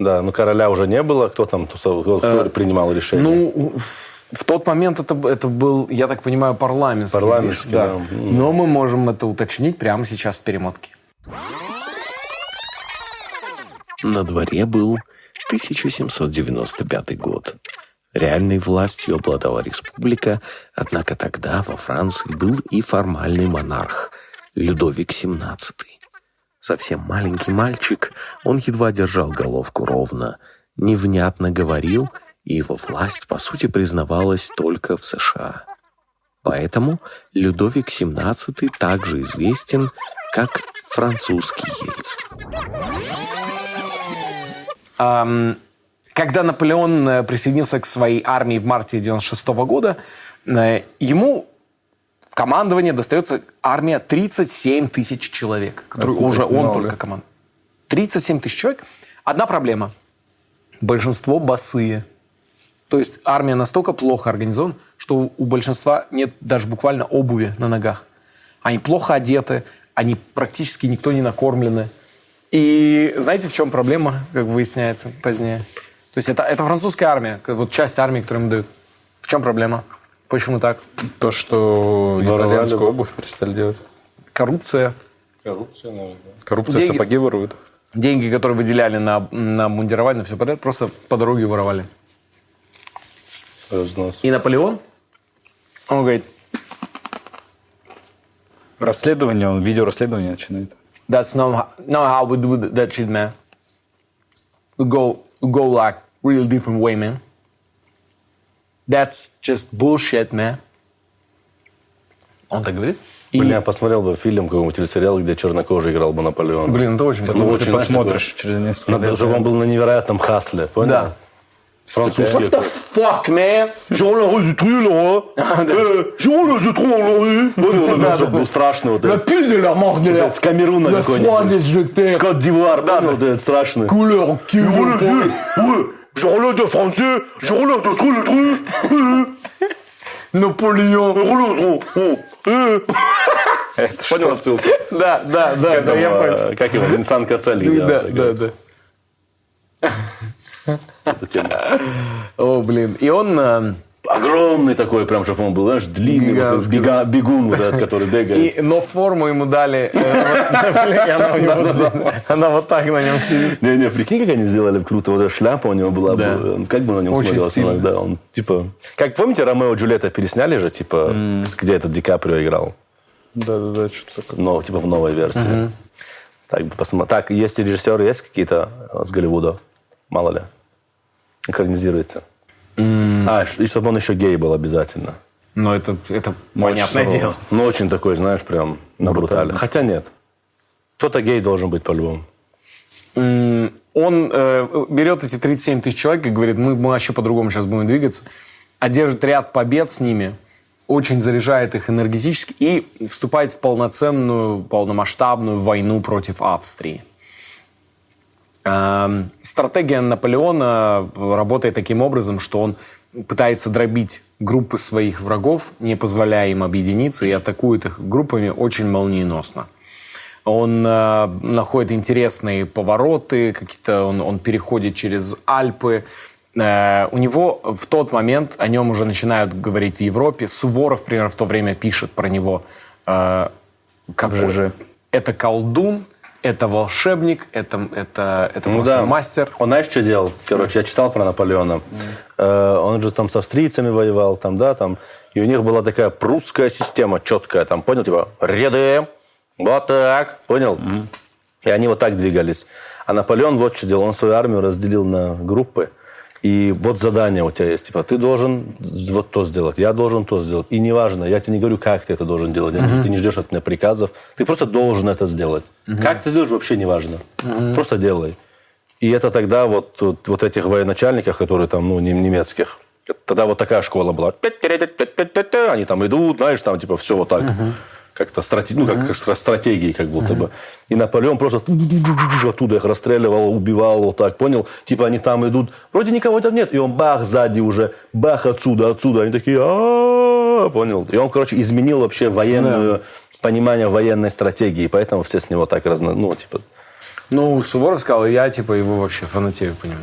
да, ну, короля уже не было, кто там тусовал, кто, кто принимал решение? Ну, в, в тот момент это, это был, я так понимаю, парламентский. Парламентский, движ, да. М. Но мы можем это уточнить прямо сейчас в перемотке. На дворе был 1795 год. Реальной властью обладала республика, однако тогда во Франции был и формальный монарх Людовик XVII. Совсем маленький мальчик, он едва держал головку ровно, невнятно говорил, и его власть, по сути, признавалась только в США. Поэтому Людовик XVII также известен как французский Ельцин. Когда Наполеон э, присоединился к своей армии в марте 96 года, э, ему в командование достается армия 37 тысяч человек, которую Это уже он много. только командует. 37 тысяч человек. Одна проблема. Большинство босые. То есть армия настолько плохо организована, что у большинства нет даже буквально обуви на ногах. Они плохо одеты, они практически никто не накормлены. И знаете, в чем проблема, как выясняется позднее? То есть это, это французская армия, как вот часть армии, которую им дают. В чем проблема? Почему так? То, что итальянскую обувь перестали делать. Коррупция. Коррупция, наверное. Коррупция Деньги- сапоги воруют. Деньги, которые выделяли на, на мундирование, на все подряд, просто по дороге воровали. Разнос. И Наполеон, он говорит, Расследование, он видео расследование начинает. That's not, not how we do that shit, man. We go, we go like real different way, man. That's just bullshit, man. Он так говорит. И, Блин, я посмотрел бы фильм, какой-нибудь телесериал, где чернокожий играл бы Наполеон. блин, это очень Ну, очень Ты посмотришь через несколько лет. чтобы он был на невероятном хасле, понял? Да. Французский. What the fuck, man? Понял, чтобы был страшный вот этот. пиле la mort de С Камеруна какой-нибудь. jeté. Скотт Дивуар, понял, вот этот страшный. Couleur Je relève de français, je relève de tout le truc. Наполеон. Это что? отсылка? Да, да, да, да, я понял. Э, Как его, Винсан Кассали. Да, да, да. Эта тема. О, блин. И он... э, огромный такой, прям, чтобы он был, знаешь, длинный, вот, бега- бегун вот этот, который бегает. И, но форму ему дали, э, она, вот так на нем сидит. Не-не, прикинь, как они сделали круто. Вот эта шляпа у него была Да. Как бы на нем смотрелся иногда. Он, типа... Как помните, Ромео и Джульетта пересняли же, типа, где этот Ди Каприо играл? Да-да-да, что-то такое. Ну, типа в новой версии. Так, бы посмо- так, есть режиссеры, есть какие-то э, с Голливуда? Мало ли. Экранизируется. А, и чтобы он еще гей был обязательно. Но это, это понятное Сурово. дело. Ну, очень такой, знаешь, прям на брутале. Хотя нет. Кто-то гей должен быть по-любому. М, Он э, берет эти 37 тысяч человек и говорит, мы, мы вообще по-другому сейчас будем двигаться. Одержит ряд побед с ними, очень заряжает их энергетически и вступает в полноценную, полномасштабную войну против Австрии. Эм, Стратегия Наполеона работает таким образом, что он пытается дробить группы своих врагов, не позволяя им объединиться, и атакует их группами очень молниеносно. Он э, находит интересные повороты, какие-то он, он переходит через Альпы. Э, у него в тот момент о нем уже начинают говорить в Европе. Суворов, например, в то время пишет про него э, как ЖЖ. Это колдун, это волшебник, это, это, это просто мастер. Он знаешь, что делал? Короче, я читал про Наполеона. Э, Он же там с австрийцами воевал, там, да, там. И у них была такая прусская система четкая, там, понял, типа, ряды, вот так, понял? И они вот так двигались. А Наполеон вот что делал, он свою армию разделил на группы. И вот задание у тебя есть, типа, ты должен вот то сделать, я должен то сделать. И неважно, я тебе не говорю, как ты это должен делать, не- ты не ждешь от меня приказов, ты просто должен это сделать. Как ты сделаешь, вообще неважно. Просто делай. И это тогда вот, вот, вот этих военачальников, которые там, ну, нем- немецких, тогда вот такая школа была. Они там идут, знаешь, там типа все вот так. Как-то страте- ну, как, как стратегии как будто бы. И Наполеон просто оттуда их расстреливал, убивал, вот так, понял? Типа они там идут, вроде никого там нет, и он бах сзади уже, бах отсюда, отсюда. Они такие, понял? И он, короче, изменил вообще военную, понимание военной стратегии, поэтому все с него так разно, ну, типа, Ну, Суворов сказал, я типа его вообще фанатею по нему.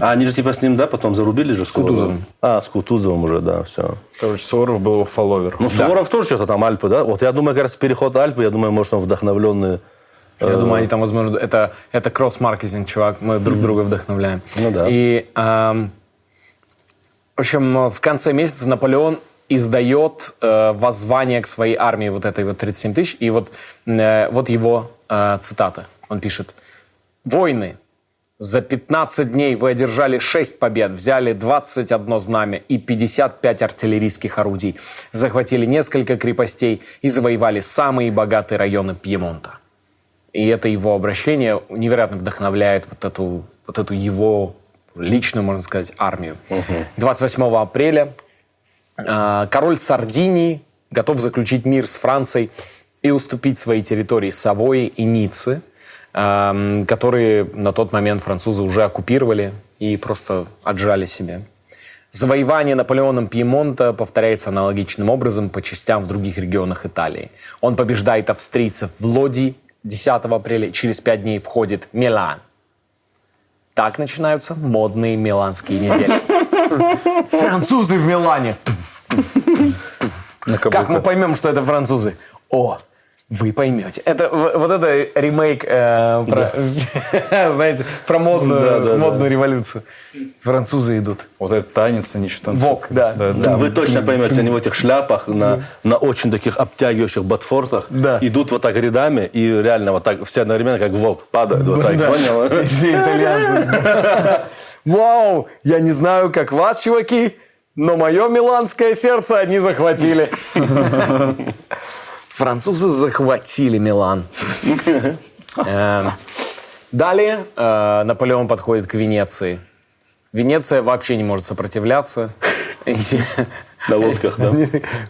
А они же типа с ним, да, потом зарубили же? С Кутузовым. А, с Кутузовым уже, да, все. Короче, Суворов был его фолловер. Ну, Суворов тоже что-то там Альпы, да? Вот я думаю, как раз переход Альпы, я думаю, может, он вдохновленный. Я думаю, они там, возможно, это, это кросс-маркетинг, чувак. Мы друг друга вдохновляем. Ну да. И, эм, в общем, в конце месяца Наполеон издает э, воззвание к своей армии, вот этой вот 37 тысяч. И вот, э, вот его э, цитата. Он пишет. «Войны, за 15 дней вы одержали 6 побед, взяли 21 знамя и 55 артиллерийских орудий, захватили несколько крепостей и завоевали самые богатые районы Пьемонта. И это его обращение невероятно вдохновляет вот эту, вот эту его личную, можно сказать, армию. 28 апреля э, король Сардинии готов заключить мир с Францией и уступить свои территории Савойи и Ниццы, которые на тот момент французы уже оккупировали и просто отжали себе. Завоевание Наполеоном Пьемонта повторяется аналогичным образом по частям в других регионах Италии. Он побеждает австрийцев в Лоди 10 апреля, через пять дней входит Милан. Так начинаются модные миланские недели. Французы в Милане. Как мы поймем, что это французы? О, вы поймете. Это вот это ремейк э, про, знаете, про модную, модную революцию. Французы идут. Вот этот танец, они что танцуют. Вок, да. Да, вы точно поймете, они в этих шляпах, на, на очень таких обтягивающих ботфортах Да. идут вот так рядами, и реально вот так все одновременно, как волк, падают вот так, Да. понял? Все итальянцы. Вау! Я не знаю, как вас, чуваки, но мое миланское сердце они захватили. Французы захватили Милан. Эм, Далее э, Наполеон подходит к Венеции. Венеция вообще не может сопротивляться. На лодках, да.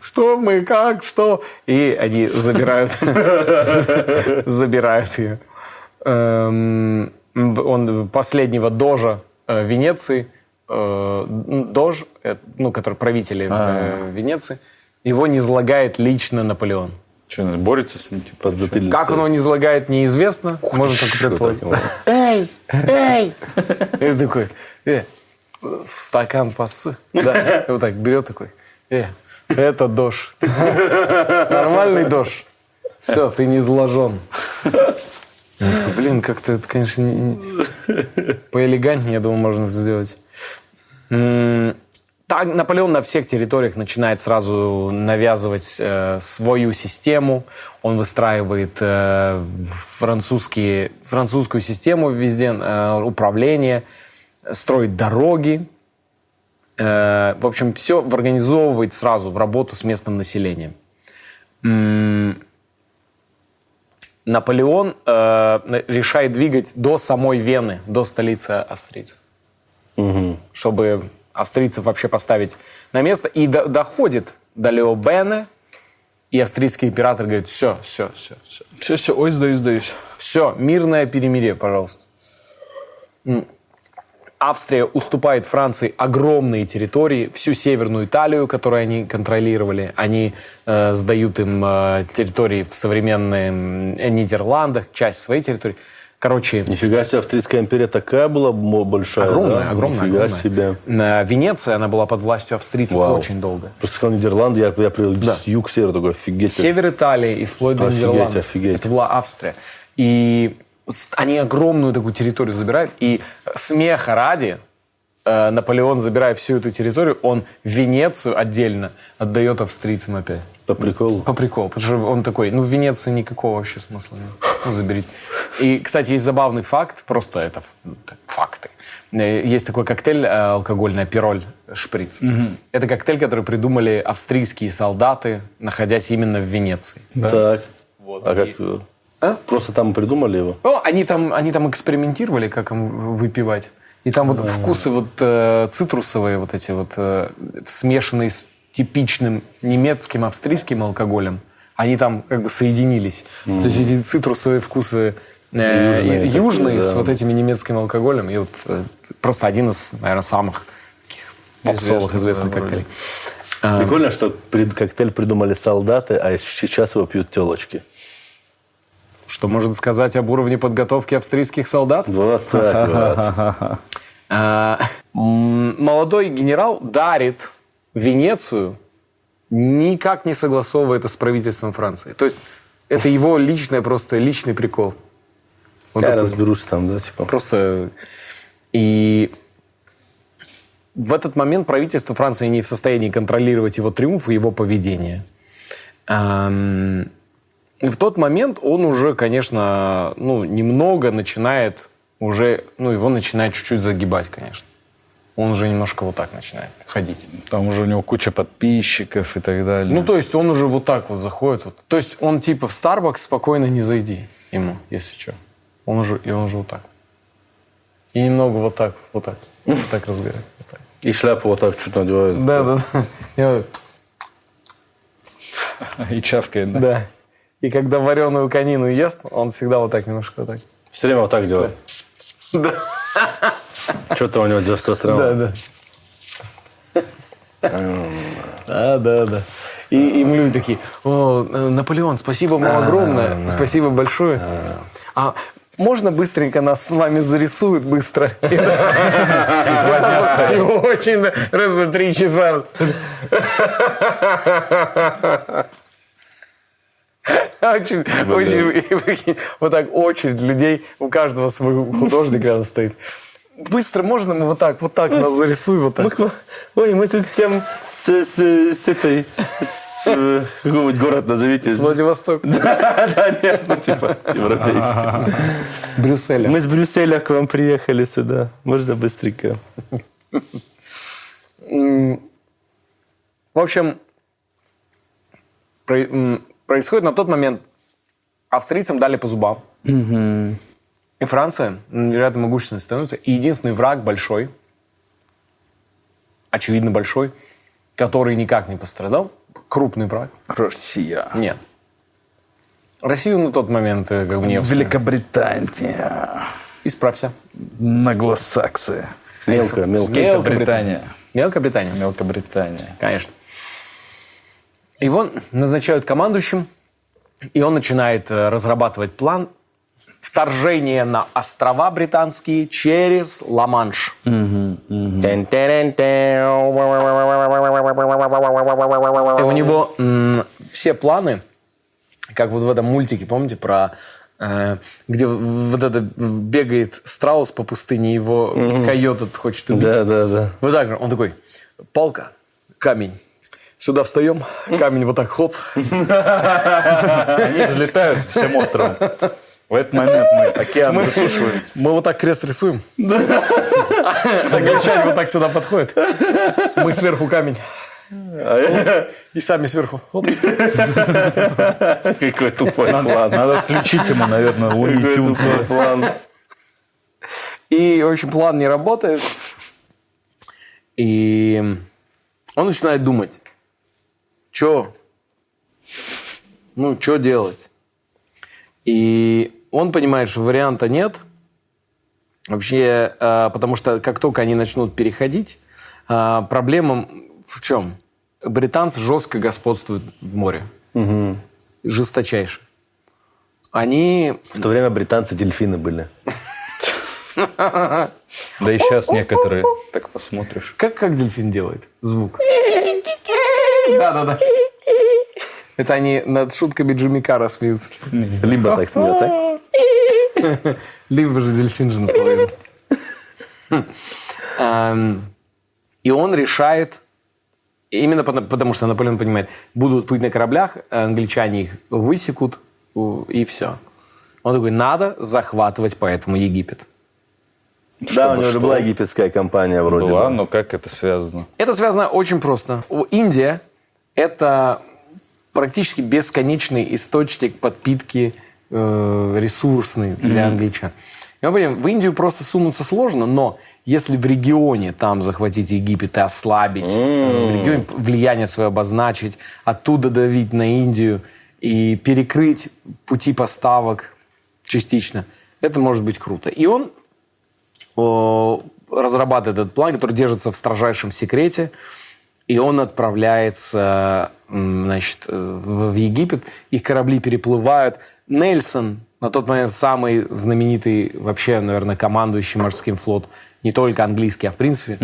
Что мы, как, что? И они забирают, забирают ее. Эм, Он последнего дожа э, Венеции, э, дож, ну, который правители э, Венеции, его не излагает лично Наполеон. Что, борется с ним? Типа, Подзатыльник. Как он его не излагает, неизвестно. Можно только предположить. Эй, эй! И такой, э, в стакан пасы. Да. И вот так берет такой. Э, это дождь. Нормальный дождь. Все, ты не изложен. Я такой, блин, как-то это, конечно, не- не- поэлегантнее, я думаю, можно сделать. М, Так, Наполеон на всех территориях начинает сразу навязывать э, свою систему. Он выстраивает э, французские, французскую систему везде, э, управление, строит дороги. Э, в общем, все организовывает сразу в работу с местным населением. М, Наполеон э, решает двигать до самой Вены, до столицы австрийцев чтобы австрийцев вообще поставить на место. И до- доходит до Леобене, и австрийский император говорит, все, все, все, все. Все, все, ой, сдаюсь, сдаюсь. Все, мирное перемирие, пожалуйста. Австрия уступает Франции огромные территории, всю Северную Италию, которую они контролировали. Они э, сдают им э, территории в современных Нидерландах, часть своей территории. Короче, Нифига себе, Австрийская империя такая была большая, огромная, да? огромная, Нифига огромная. себе. На Венеция, она была под властью австрийцев Вау. очень долго. Просто сказал Нидерланды, я, я при Да. с юг север такой, офигеть. Север Италии и вплоть до Офигеть, Нидерландов. офигеть. Это была Австрия. И они огромную такую территорию забирают. И смеха ради э, Наполеон, забирая всю эту территорию, он Венецию отдельно отдает австрийцам опять. По приколу. По приколу. Потому что он такой, ну, в Венеции никакого вообще смысла нет. Ну, заберите. И, кстати, есть забавный факт, просто это ну, факты. Э, Есть такой коктейль э, алкогольный, пироль шприц. Это коктейль, который придумали австрийские солдаты, находясь именно в Венеции. Так. Вот. А И- как? э, Просто там придумали его? Ну, они там, они там экспериментировали, как им выпивать. И там вот вкусы вот э, цитрусовые, вот эти вот, э, смешанные с типичным немецким, австрийским алкоголем, они там как бы соединились. То есть эти цитрусовые вкусы э, Южные такие, с да. вот этими немецким алкоголем. И вот э, просто один из, наверное, самых таких попсовых известных коктейлей. А, Прикольно, что пред- коктейль придумали солдаты, а сейчас его пьют телочки. Что можно сказать об уровне подготовки австрийских солдат? Вот так вот. А, молодой генерал дарит Венецию, никак не согласовывая это с правительством Франции. То есть это его личное, просто личный прикол. Вот Я разберусь там, да, типа. Просто и в этот момент правительство Франции не в состоянии контролировать его триумф и его поведение. И в тот момент он уже, конечно, ну, немного начинает уже, ну, его начинает чуть-чуть загибать, конечно. Он уже немножко вот так начинает ходить. Там уже у него куча подписчиков и так далее. Ну, то есть он уже вот так вот заходит. Вот. То есть он типа в Starbucks спокойно не зайди ему, если что. Он уже, и он уже вот так. И немного вот так, вот так. Вот так разговаривает. Вот так. И шляпу вот так чуть надевают. Да, да, да. И чавкает, да? Да. И когда вареную конину ест, он всегда вот так немножко вот так. Все время вот так делают. Да. Что-то у него со Да, да. Да, да, да. И, и люди такие, о, э, Наполеон, спасибо вам огромное, спасибо большое. А можно быстренько нас с вами зарисуют быстро? Очень, раз на три часа. Очень, прикинь, вот так очередь людей, у каждого свой художник рядом стоит. Быстро можно мы вот так, вот так нас зарисуй, вот так. Ой, мы тут прям с, с, с этой... с, э, Какой-нибудь город назовите. С Владивостока. Да, да, нет, ну типа европейский. Брюсселя. Мы с Брюсселя к вам приехали сюда. Можно быстренько? В общем, происходит на тот момент, австрийцам дали по зубам. И Франция невероятно могущественной становится. И единственный враг большой, очевидно большой, который никак не пострадал, крупный враг. Россия. Нет. Россию на тот момент э, как бы не. Великобритания. Исправься. Англосаксы. Мелко, мелко. Великобритания. Мелкобритания. Мелкобритания. Конечно. Его назначают командующим, и он начинает э, разрабатывать план в вторжение на острова британские через Ла-Манш. И у него м, все планы, как вот в этом мультике, помните, про э, где вот это бегает страус по пустыне, его койот этот хочет убить. Да, да, да. Вот так же. Он такой, палка, камень. Сюда встаем, камень вот так хоп. Они взлетают всем островом. В этот момент мы океан высушиваем. Мы вот так крест рисуем. Англичане вот так сюда подходят. Мы сверху камень. И сами сверху. Хоп. Какой тупой Надо, план. надо включить ему, наверное, Луни Тюнс. план. И, в общем, план не работает. И он начинает думать, что, ну, что делать. И он понимает, что варианта нет. Вообще, э, потому что как только они начнут переходить, э, проблема в чем? Британцы жестко господствуют в море. Жесточайше. Они В то время британцы дельфины были. Да и сейчас некоторые, так посмотришь. Как, как дельфин делает звук? Да, да, да. Это они над шутками Джимми Карра смеются. Либо так смеется. Либо же дельфин же наполовину. Ам, И он решает, именно потому, что Наполеон понимает, будут путь на кораблях, англичане их высекут, и все. Он такой, надо захватывать поэтому Египет. Да, у него же была египетская компания вроде Была, бы. но как это связано? Это связано очень просто. Индия – это практически бесконечный источник подпитки э, ресурсный для англичан. И мы понимаем, в Индию просто сунуться сложно, но если в регионе там захватить Египет и ослабить, э, в регионе влияние свое обозначить, оттуда давить на Индию и перекрыть пути поставок частично, это может быть круто. И он о, разрабатывает этот план, который держится в строжайшем секрете, и он отправляется значит, э, в, Египет. Их корабли переплывают. Нельсон, на тот момент самый знаменитый, вообще, наверное, командующий морским флот, не только английский, а в принципе,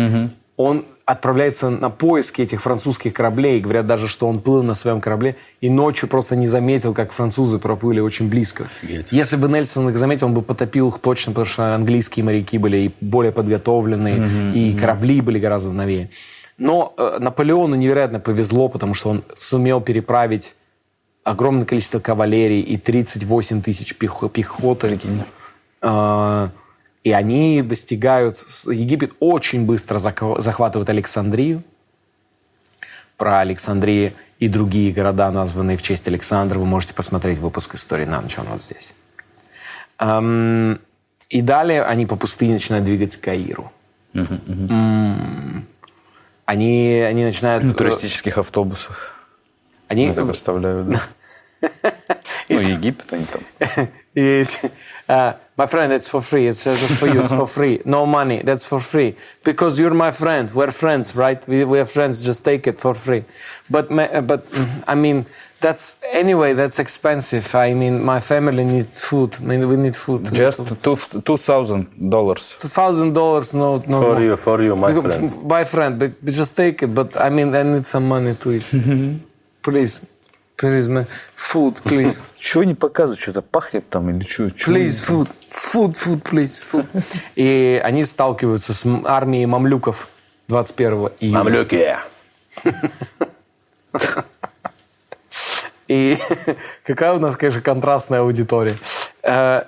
он отправляется на поиски этих французских кораблей. Говорят даже, что он плыл на своем корабле и ночью просто не заметил, как французы проплыли очень близко. Если бы Нельсон их заметил, он бы потопил их точно, потому что английские моряки были и более подготовленные, и корабли были гораздо новее. Но э, Наполеону невероятно повезло, потому что он сумел переправить огромное количество кавалерии и 38 тысяч пех- пехоты. А, И они достигают... Египет очень быстро захватывает Александрию. Про Александрию и другие города, названные в честь Александра, вы можете посмотреть выпуск «Истории на ночь», он вот здесь. Ам, И далее они по пустыне начинают двигаться к Каиру. М. Они, они начинают... На э, туристических автобусах. Они, Я так представляю, да. Ну, Египет они там. Yes. Uh, my friend, it's for free. It's uh, just for you. It's for free. No money. That's for free. Because you're my friend. We're friends, right? We, we are friends. Just take it for free. But, uh, but mm, I mean, that's anyway. That's expensive. I mean, my family needs food. I mean, we need food. Just two, two thousand dollars. two thousand dollars. No, no. For more. you, for you, my Because- friend. My friend, but but just take it. But I mean, I need some money to eat. please, please, man. Food, please. Чего не показывают? Что-то пахнет там или что? Please, food, food, food, please, food. И они сталкиваются с армией мамлюков 21 июля. Мамлюки. И какая у нас, конечно, контрастная аудитория. Э,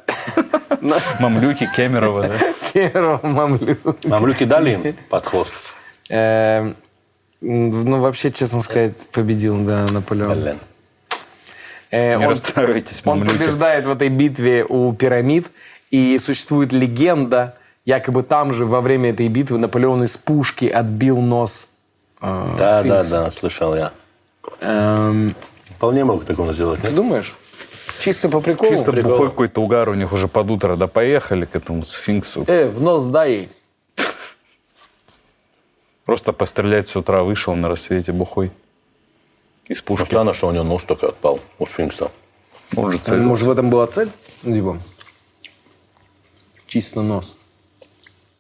Мамлюки, Кемерово, да? Кемерово, мамлюк. Мамлюки дали им под хвост. Э, Ну, вообще, честно сказать, победил, да, Наполеон. Блин. Э, Не он- расстраивайтесь, Он мамлюки. побеждает в этой битве у пирамид, и существует легенда, якобы там же во время этой битвы Наполеон из пушки отбил нос э, Да, да, сфинкса. да, слышал я. Эм, Вполне мог такого сделать. ты нет? думаешь? Чисто по приколу? Чисто бухой какой-то угар у них уже под утро. Да поехали к этому сфинксу. Э, в нос дай ей. Просто пострелять с утра вышел на рассвете бухой. Из пушки. Странно, что у него нос только отпал у сфинкса. Он же целился. Может, в этом была цель? Ну, типа, чисто нос.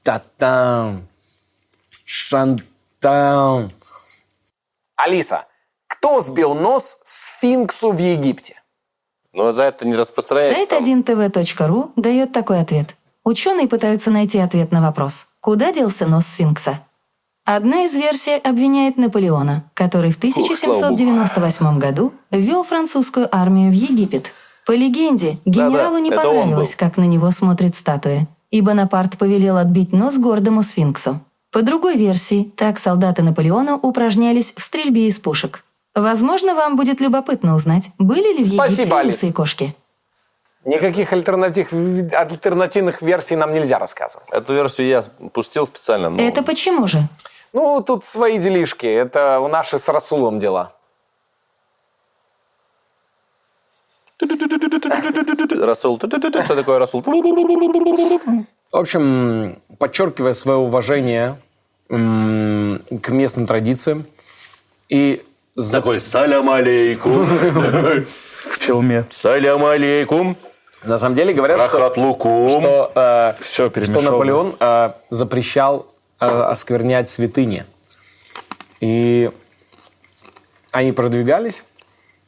Та-там. Шантам. Алиса, кто сбил нос сфинксу в Египте? Но за это не распространяется. Сайт 1tv.ru дает такой ответ. Ученые пытаются найти ответ на вопрос, куда делся нос сфинкса. Одна из версий обвиняет Наполеона, который в 1798 году ввел французскую армию в Египет. По легенде, генералу не это он понравилось, как на него смотрит статуя, и Бонапарт повелел отбить нос гордому сфинксу. По другой версии, так солдаты Наполеона упражнялись в стрельбе из пушек. Возможно, вам будет любопытно узнать, были ли в Спасибо, Египте лысые кошки. Никаких альтернатив, альтернативных версий нам нельзя рассказывать. Эту версию я пустил специально. но- Это почему же? Ну, тут свои делишки. Это у наши с Расулом дела. Расул. Что такое Расул? В общем, подчеркивая свое уважение к местным традициям и Такой салям алейкум. В челме. Салям алейкум. на самом деле говорят, что, лукум. что, э, Всё что. Наполеон э, запрещал э, осквернять святыни. И они продвигались.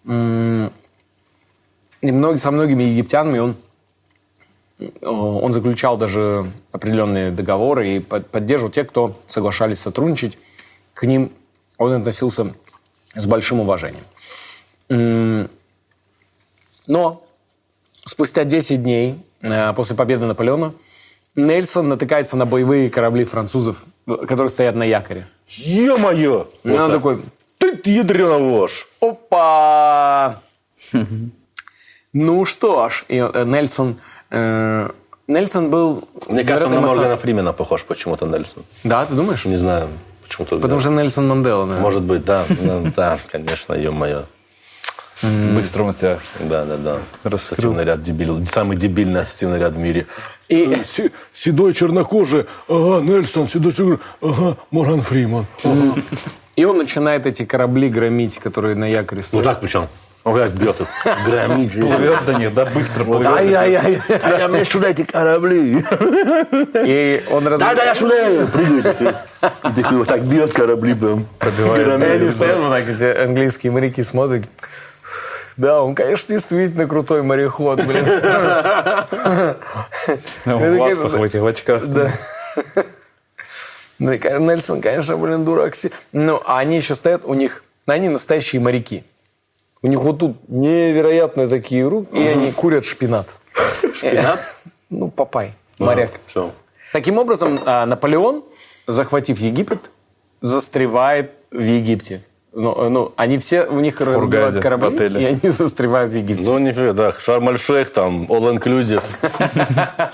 И многие, со многими египтянами он, он заключал даже определенные договоры и под- поддерживал тех, кто соглашались сотрудничать. К ним он относился с большим уважением. Но спустя 10 дней э, после победы Наполеона Нельсон натыкается на боевые корабли французов, которые стоят на якоре. Ё-моё! И он такой, Ты ядрёна вошь. опа! Ну что ж, и э, Нельсон... э, Нельсон был... Мне кажется, он на Моргана. Фримена похож почему-то Нельсон. Да, ты думаешь? Не знаю, почему-то. Потому что Нельсон Мандела, наверное. Может быть, да. Ну, Да, конечно, ё-моё. Быстро он тебя Да, да, да. Ассоциативный ряд дебилов. Самый дебильный ассоциативный ряд в мире. И, Седой чернокожий, ага, Нельсон, седой чернокожий, ага, Морган Фриман. и он начинает эти корабли громить, которые на якоре Вот стоят. так причем. Он как бьет их. Громит. плывет до них, да, быстро плывет. Ай-яй-яй. А я мне сюда эти корабли. И он раз... Да, да, я сюда. Прыгает. И такой вот так бьет корабли прям. И они стоят вот так, эти английские моряки смотрят. Да, он, конечно, действительно крутой мореход, блин. Ну, Это В ластах, как- в этих очках. Да. Ну, Нельсон, конечно, блин, дурак. Ну, а они еще стоят, у них, они настоящие моряки. У них вот тут невероятные такие руки, и они курят шпинат. Шпинат? Ну, папай, моряк. Все. Таким образом, а, Наполеон, захватив Египет, застревает в Египте. Ну, ну, они все, у них разбивают фургаде, корабли, отеле. и они застревают в Египте. Ну, нифига, да. Шарм-аль-Шейх там, all inclusive.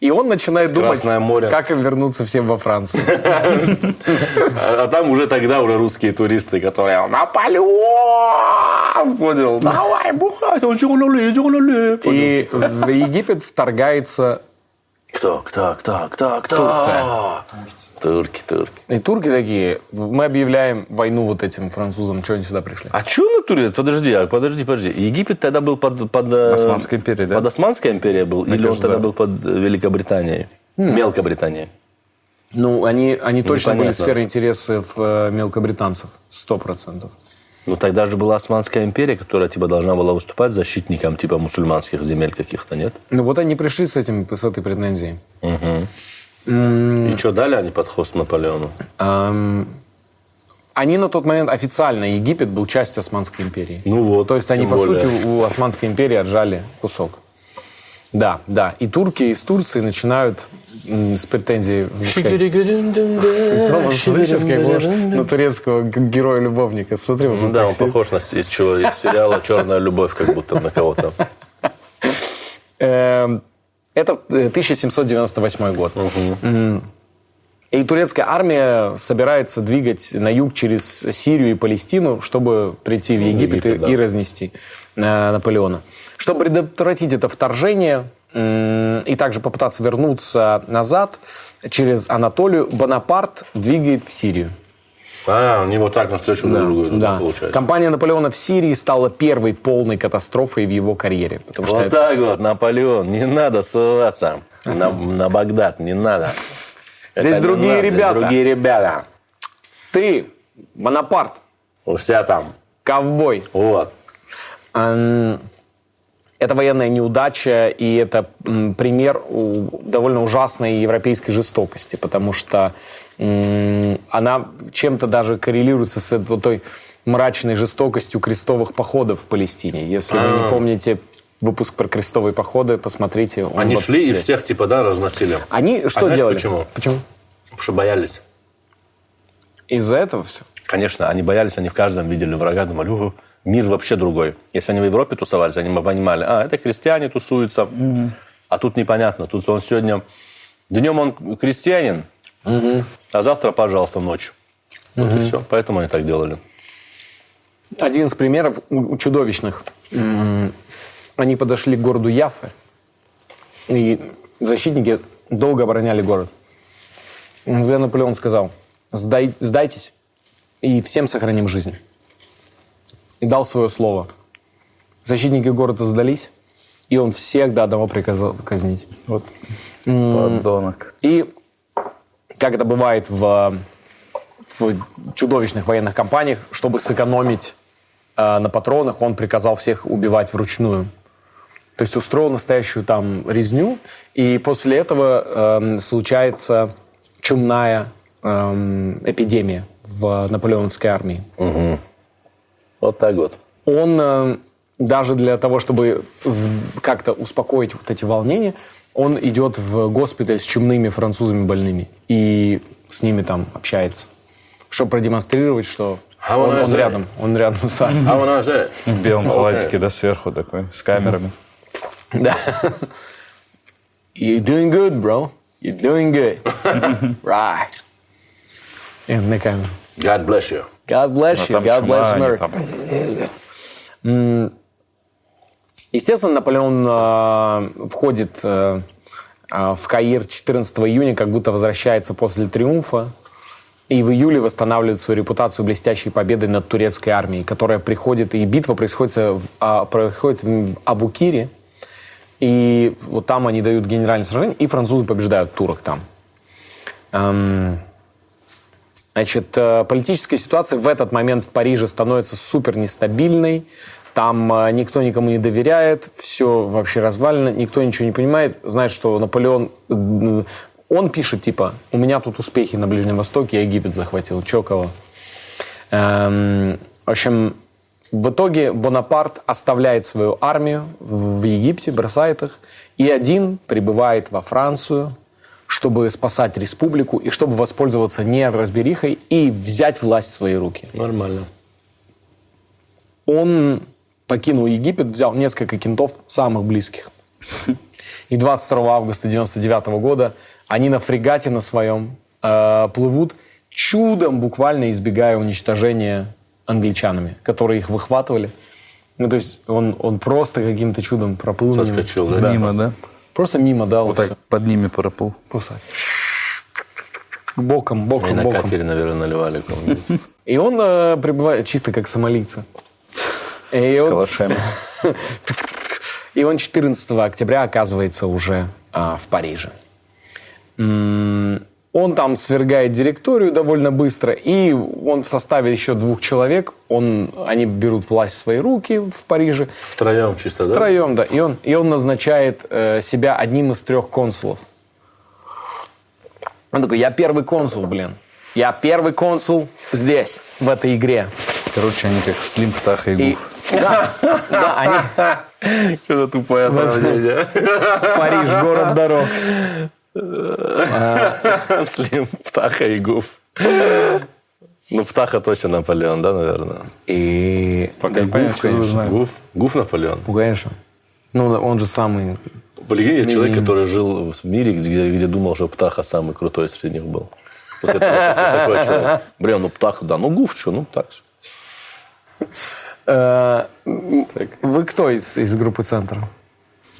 И он начинает думать, Красное море. как им вернуться всем во Францию. А, там уже тогда уже русские туристы, которые Наполеон! Понял? Давай бухать? И в Египет вторгается Кто, кто, кто, кто, кто? Турция. Турки, турки. И турки такие, мы объявляем войну вот этим французам, что они сюда пришли. А что на туре? Подожди, а, подожди, подожди. Египет тогда был под... под э, Османской империей, да? Под Османской империей был? или он тогда да. был под э, Великобританией? Мелкобританией. Ну, они, они точно были понятно. сферой интересов э, мелкобританцев, сто процентов. Ну, тогда же была Османская империя, которая типа должна была выступать защитником типа мусульманских земель каких-то, нет? Ну, вот они пришли с этим, с этой претензией. И что, дали они под хвост Наполеону? Ам, Они на тот момент официально, Египет был частью Османской империи. Ну вот, То есть они, по более. сути, у Османской империи отжали кусок. Да, да. И турки из Турции начинают м, с смотри, сейчас как на турецкого героя-любовника. Смотри, вот да, он похож на из чего? Из сериала «Черная любовь», как будто на кого-то. Эм, Это э, 1798 год. М. И турецкая армия собирается двигать на юг через Сирию и Палестину, чтобы прийти в Египет, Египет, и, да. и разнести э, Наполеона. Чтобы предотвратить это вторжение и также попытаться вернуться назад через Анатолию, Бонапарт двигает в Сирию. А, они вот так навстречу друг другу Да. получается. Кампания Наполеона в Сирии стала первой полной катастрофой в его карьере. Потому что Вот это- так вот, Наполеон, не надо ссылаться на, на Багдад, не надо. Здесь Это другие надо, ребята. Другие ребята. ты, Бонапарт, У себя там. ковбой. Вот. Это военная неудача, и это пример довольно ужасной европейской жестокости, потому что она чем-то даже коррелируется с вот той мрачной жестокостью крестовых походов в Палестине. Если вы не А. помните выпуск про крестовые походы, посмотрите. он Они вот шли и здесь. всех типа, да, разносили. Они А что знаешь делали? почему? Почему? Потому что боялись. Из-за этого все? Конечно, они боялись, они в каждом видели врага, думали, «О, мир вообще другой. Если они в Европе тусовались, они бы понимали, а, это крестьяне тусуются, а тут непонятно. Тут он сегодня... Днем он крестьянин, а завтра, пожалуйста, ночью. Вот и Мгм. все. Поэтому они так делали. Один из примеров чудовищных. Они подошли к городу Яффе, и защитники долго обороняли город. Тогда Наполеон сказал, «Сдай- сдайтесь, и всем сохраним жизнь. И дал свое слово. Защитники города сдались, и он всех до одного приказал казнить. Вот. Подонок. И, как это бывает в, в чудовищных военных кампаниях, чтобы сэкономить э, на патронах, он приказал всех убивать вручную. То есть устроил настоящую там резню, и после этого эм, случается чумная эм, эпидемия в наполеоновской армии. Вот так вот. Он э, даже для того, чтобы как-то успокоить вот эти волнения, он идет в госпиталь с чумными французами больными и с ними там общается, чтобы продемонстрировать, что А он, он рядом, он рядом с армией. А. В белом халатике, да, сверху такой, с камерами. Да. You're doing good, bro. You're doing good. right. И на камеру. God bless you. God bless А you. God bless America. Естественно, Наполеон э, входит э, э, в Каир 14 июня, как будто возвращается после триумфа. И в июле восстанавливает свою репутацию блестящей победой над турецкой армией, которая приходит, и битва происходит в, а, происходит в Абукире. И вот там они дают генеральное сражение, и французы побеждают турок там. Эм, Значит, э, политическая ситуация в этот момент в Париже становится супер нестабильной. Там э, никто никому не доверяет, все вообще развалено, никто ничего не понимает. Знает, что Наполеон... э, Он пишет, типа, у меня тут успехи на Ближнем Востоке, я Египет захватил, чё кого. Эм, в общем, в итоге Бонапарт оставляет свою армию в Египте, бросает их, и один прибывает во Францию, чтобы спасать республику и чтобы воспользоваться неразберихой и взять власть в свои руки. Нормально. Он покинул Египет, взял несколько кентов самых близких. И 22 августа 99 года они на фрегате на своем э, плывут, чудом буквально избегая уничтожения англичанами, которые их выхватывали. Ну, то есть он, он просто каким-то чудом проплыл. мимо. Соскочил, да? Мимо, да? Просто мимо, да, Вот вот так под ними проплыл. Просто боком, И боком, на боком. катере, наверное, наливали кому-нибудь. И он э, прибывает чисто как сомалийцы. И С он- калашами. И он 14 октября оказывается уже а, в Париже. М, Он там свергает директорию довольно быстро, и он в составе еще двух человек, он, они берут власть в свои руки в Париже. Втроем чисто, да? Втроем, да. И он, и он назначает э, себя одним из трех консулов. Он такой, я первый консул, блин. Я первый консул здесь, в этой игре. Короче, они как Слим, Птаха и И, Гуф. да, да, они Что тупое сравнение. Париж, город дорог. Слим, Птаха и Гуф. Ну, Птаха точно Наполеон, да, наверное? И Пока да, Гуф, что конечно. Гуф? Гуф Наполеон? Ну, конечно. Ну, он же самый... Прикинь, человек, который жил в мире, где, где думал, что Птаха самый крутой среди них был. Вот это вот такой человек. Блин, ну Птаха, да, ну Гуф, что, ну так. Э, Вы кто из, из группы «Центра»?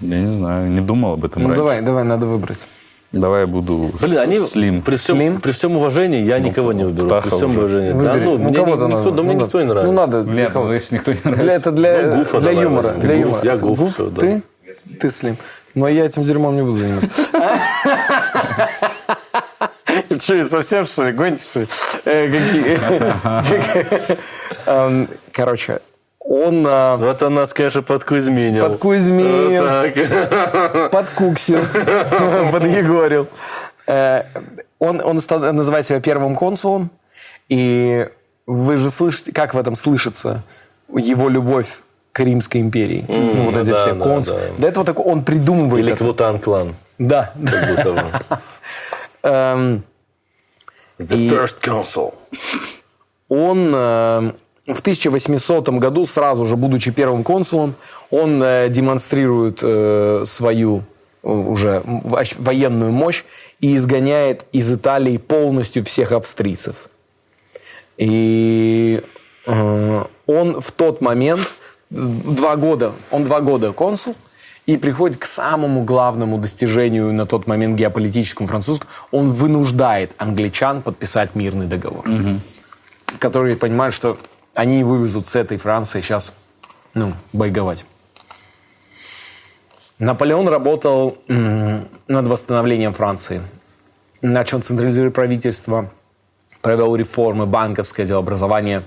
Я не знаю, не думал об этом Ну, раньше. давай, давай, надо выбрать. Давай я буду Блин, они слим. при всем, при всем уважении я никого не выберу. Птаха При всем уже. уважении. Да, Выбери. ну, Ну, мне никто, надо. да мне Ну, никто не нравится. Ну, надо. Для Нет, кого? ну, если никто не нравится. Для, это для, Ну, Гуфа для давай юмора. Для Гуф, юмора. я Это Гуф, всё, да. Ты? Ты слим. Но я этим дерьмом не буду заниматься. Че, совсем что ли? Гоните что ли? Э, Какие? Эм, Короче, он а, Вот он нас, конечно, подкузьминил. подкузьмил, Вот подкуксил, подъегорил. Э, Он, он ста- называет себя первым консулом, и вы же слышите, как в этом слышится его любовь к Римской империи. Ну, вот эти да, все да, консулы. да. До этого так он придумывает Или. Квутан клан. Да. Как будто бы. Эм, The И- first consul. он э, в 1800 году, сразу же будучи первым консулом, он э, демонстрирует э, свою э, уже во- военную мощь и изгоняет из Италии полностью всех австрийцев. И он в тот момент, два года, он два года консул, и приходит к самому главному достижению на тот момент геополитическому французскому. Он вынуждает англичан подписать мирный договор. Которые понимают, что они вывезут с этой Франции сейчас ну, бойговать. Наполеон работал над восстановлением Франции. Начал централизировать правительство, провел реформы, банковское делообразование,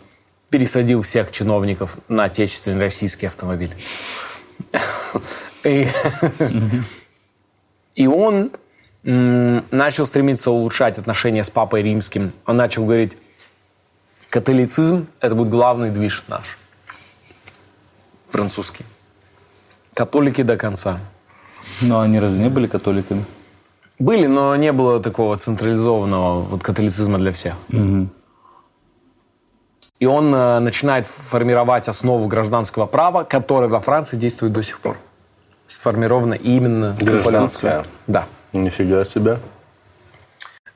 пересадил всех чиновников на отечественный российский автомобиль. И, он начал стремиться улучшать отношения с Папой Римским. Он начал говорить, католицизм – это будет главный движ наш. Французский. Католики до конца. Но они разве не были католиками? Были, но не было такого централизованного вот католицизма для всех. И он э, начинает формировать основу гражданского права, которое во Франции действует до сих пор. Сформировано именно Гражданское? Да. Нифига себе.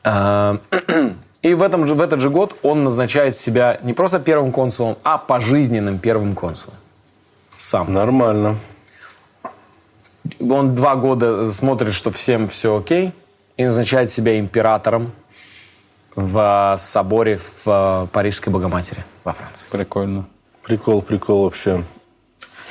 И в, этом же, в этот же год он назначает себя не просто первым консулом, а пожизненным первым консулом. Сам. Нормально. Он два года смотрит, что всем все окей, и назначает себя императором в соборе в э, Парижской Богоматери во Франции. Прикольно. Прикол, прикол вообще.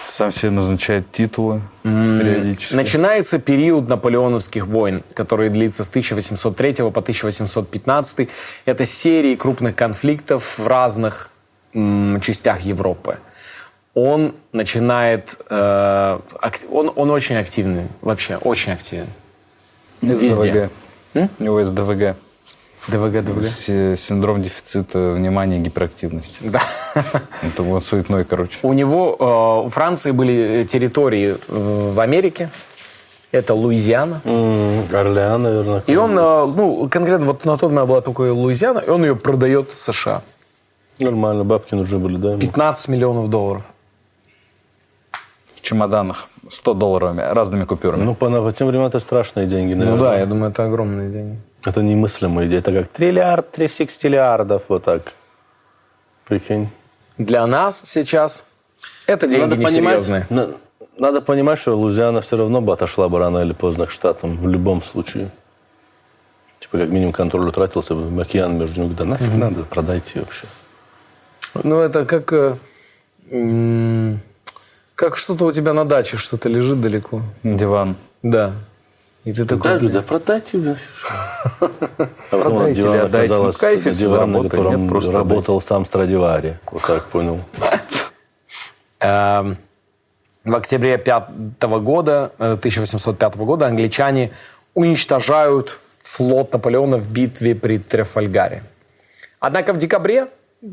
Сам себе назначает титулы периодически. Начинается период наполеоновских войн, который длится с 1803 по 1815. Это серии крупных конфликтов в разных м, частях Европы. Он начинает... э, ак- он, он очень активный, вообще очень активен. Везде. СДВГ. У него СДВГ. ДВГ, ДВГ. С- Синдром дефицита внимания и гиперактивности. Да. Это он суетной, короче. У него, э, у Франции были территории э, в Америке. Это Луизиана. М, Орлеан, наверное. И он, э, ну, конкретно вот на тот момент была только Луизиана, и он ее продает в США. Нормально, бабки нужны были, да? ему? 15 миллионов долларов. В чемоданах 100 долларовыми, разными купюрами. Ну, по, по тем временам это страшные деньги, наверное. Ну да, я думаю, это огромные деньги. Это немыслимая идея. Это как триллиард, три сикстиллиардов, вот так. Прикинь. Для нас сейчас это деньги надо несерьезные. понимать, на- надо понимать, что Лузиана все равно бы отошла бы рано или поздно к Штатам, в любом случае. Типа, как минимум, контроль утратился, бы, океан между ними, да нафиг надо, продайте ее вообще. Ну, это как... э, м, как что-то у тебя на даче, что-то лежит далеко. Диван. Да. И ты такой... Да, блин, да. А потом Продайте диван или отдайте. Ну, диван, на котором Нет, просто работал сам Страдивари. Вот так понял. Эм, В октябре 5 года, э, 1805 года англичане уничтожают флот Наполеона в битве при Трефальгаре. Однако в декабре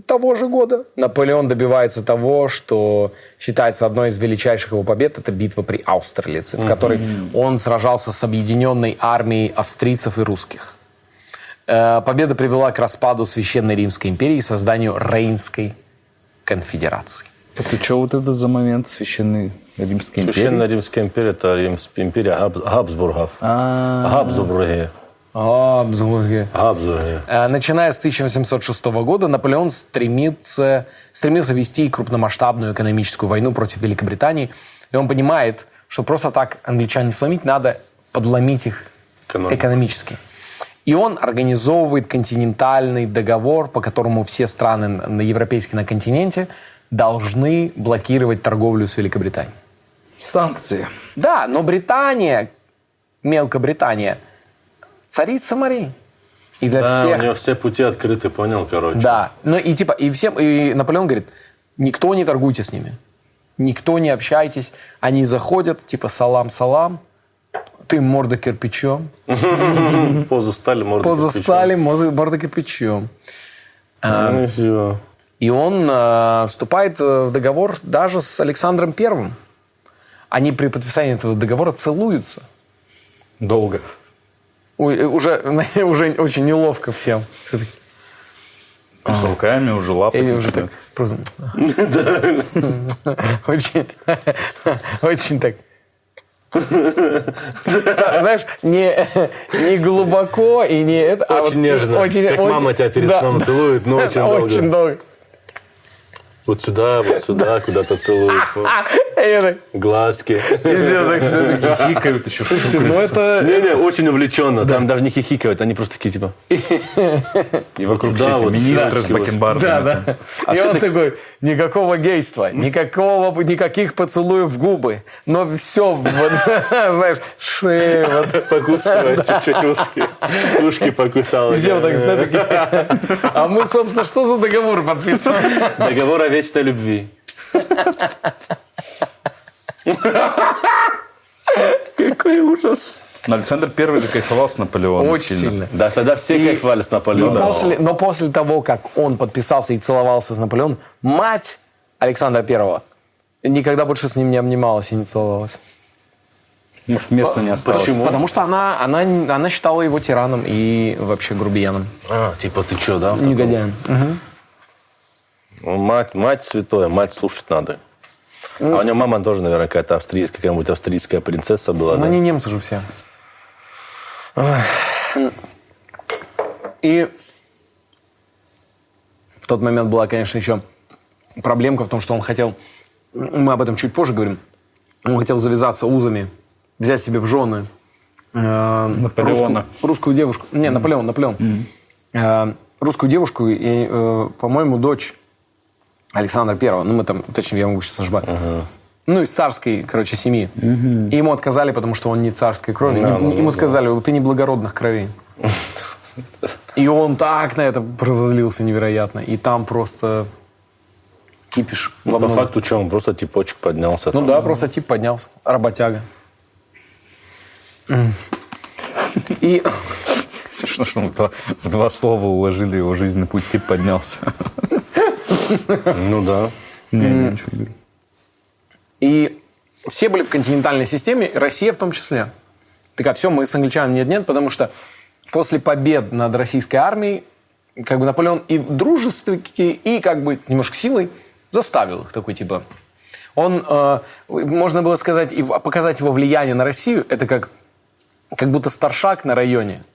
того же года Наполеон добивается того, что считается одной из величайших его побед. Это битва при Аустерлице, в которой он сражался с объединенной армией австрийцев и русских. Э, Победа привела к распаду Священной Римской империи и созданию Рейнской конфедерации. Это что вот это за момент священной Римской империи? Священная Римская империя – это Римская империя Габ- Габсбургов. А, Габсбурги. Абсолютно. Габсбурги. Э, Начиная с 1806 года Наполеон стремится, стремился вести крупномасштабную экономическую войну против Великобритании. И он понимает, что просто так англичан не сломить, надо подломить их экономический. И он организовывает континентальный договор, по которому все страны на европейские на континенте должны блокировать торговлю с Великобританией. Санкции. Да, но Британия, Мелкобритания, царица Марии. И для Да, всех у него все пути открыты, понял, короче. Да, ну и типа, и всем, и Наполеон говорит, никто не торгуйте с ними, никто не общайтесь, они заходят, типа, салам-салам, ты морда кирпичом, Позу стали, поза кирпичом. стали, морда кирпичом. А, Ну и он э, вступает э, в договор даже с Александром Первым. Они при подписании этого договора целуются. Долго. Уже, уже очень неловко всем. Все таки, С руками уже лапы. Или уже так просто... Очень, очень так... Знаешь, не, не глубоко и не это, а Очень вот нежно. очень- Как очень- мама тебя перед да. сном целует, но очень долго. Очень долго. Вот сюда, вот сюда, куда-то так- Глазки. и все так. Хихикают еще. Слушайте, ну это... Не-не, очень увлеченно. Там даже не хихикают, они просто такие, типа... И вокруг все эти министры с да, бакенбардами. Да, да. И он такой, никакого гейства, никакого, никаких поцелуев в губы, но все, знаешь, шея, вот. Покусывает чуть-чуть ушки. Ушки покусал. И все вот так. А мы, собственно, что за договор подписываем? Договор о вечной любви. Какой ужас. Но Александр Первый кайфовал с Наполеоном. Очень сильно. Да, тогда все кайфовали с Но Наполеоном. после, но после того, как он подписался и целовался с Наполеоном, мать Александра Первого никогда больше с ним не обнималась и не целовалась. Места не осталось. Почему? Потому что она, она, она считала его тираном и вообще грубияном, А, типа, ты что, да? негодяем. Ну, Мать, мать святое, мать слушать надо. А у него мама тоже, наверное, какая-то австрийская, какая-нибудь австрийская принцесса была. Но да? они немцы же все. И в тот момент была, конечно, еще проблемка в том, что он хотел, мы об этом чуть позже говорим, он хотел завязаться узами, взять себе в жены э, Наполеона. русскую, русскую девушку. Не, Наполеон, Наполеон. Э, русскую девушку и, э, по-моему, дочь Александра Первого. Ну, мы там, точнее, я могу сейчас ошибать. Ну, из царской, короче, семьи. И ему отказали, потому что он не царской крови. Да, Ему- ну, сказали, ты не благородных кровей. И он так на это разозлился невероятно. И там просто кипиш. Ну, по факту, что, он просто типочек поднялся. Ну там. да, просто тип поднялся. Работяга. И Смешно, что в два слова уложили его жизненный путь, тип поднялся. Ну да. Не, не, ничего не говорю. И все были в континентальной системе, и Россия в том числе. Такая, все, мы с англичанами нет-нет, потому что после побед над российской армией, как бы Наполеон и дружественники, и как бы немножко силой заставил их такой, типа... Он, э, можно было сказать, и показать его влияние на Россию, это как, как будто старшак на районе,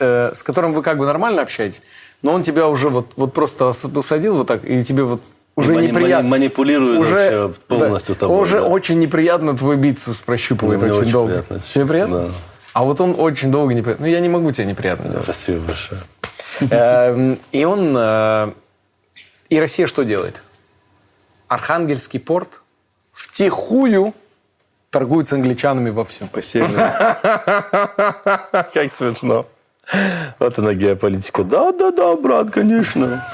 э, с которым вы как бы нормально общаетесь, но он тебя уже вот, вот просто ос- посадил вот так, и тебе вот уже мани- неприятно. мани- манипулирует вообще полностью да, тобой, Уже да. очень неприятно твой бицепс прощупывает Ну, очень, очень долго. приятно, Тебе приятно? да. А вот он очень долго неприятно. Ну, я не могу тебе неприятно делать. Спасибо большое. Эм, И он... э, И Россия что делает? Архангельский порт втихую торгует с англичанами во всем. Как смешно. Вот она геополитика. Да-да-да, брат, конечно.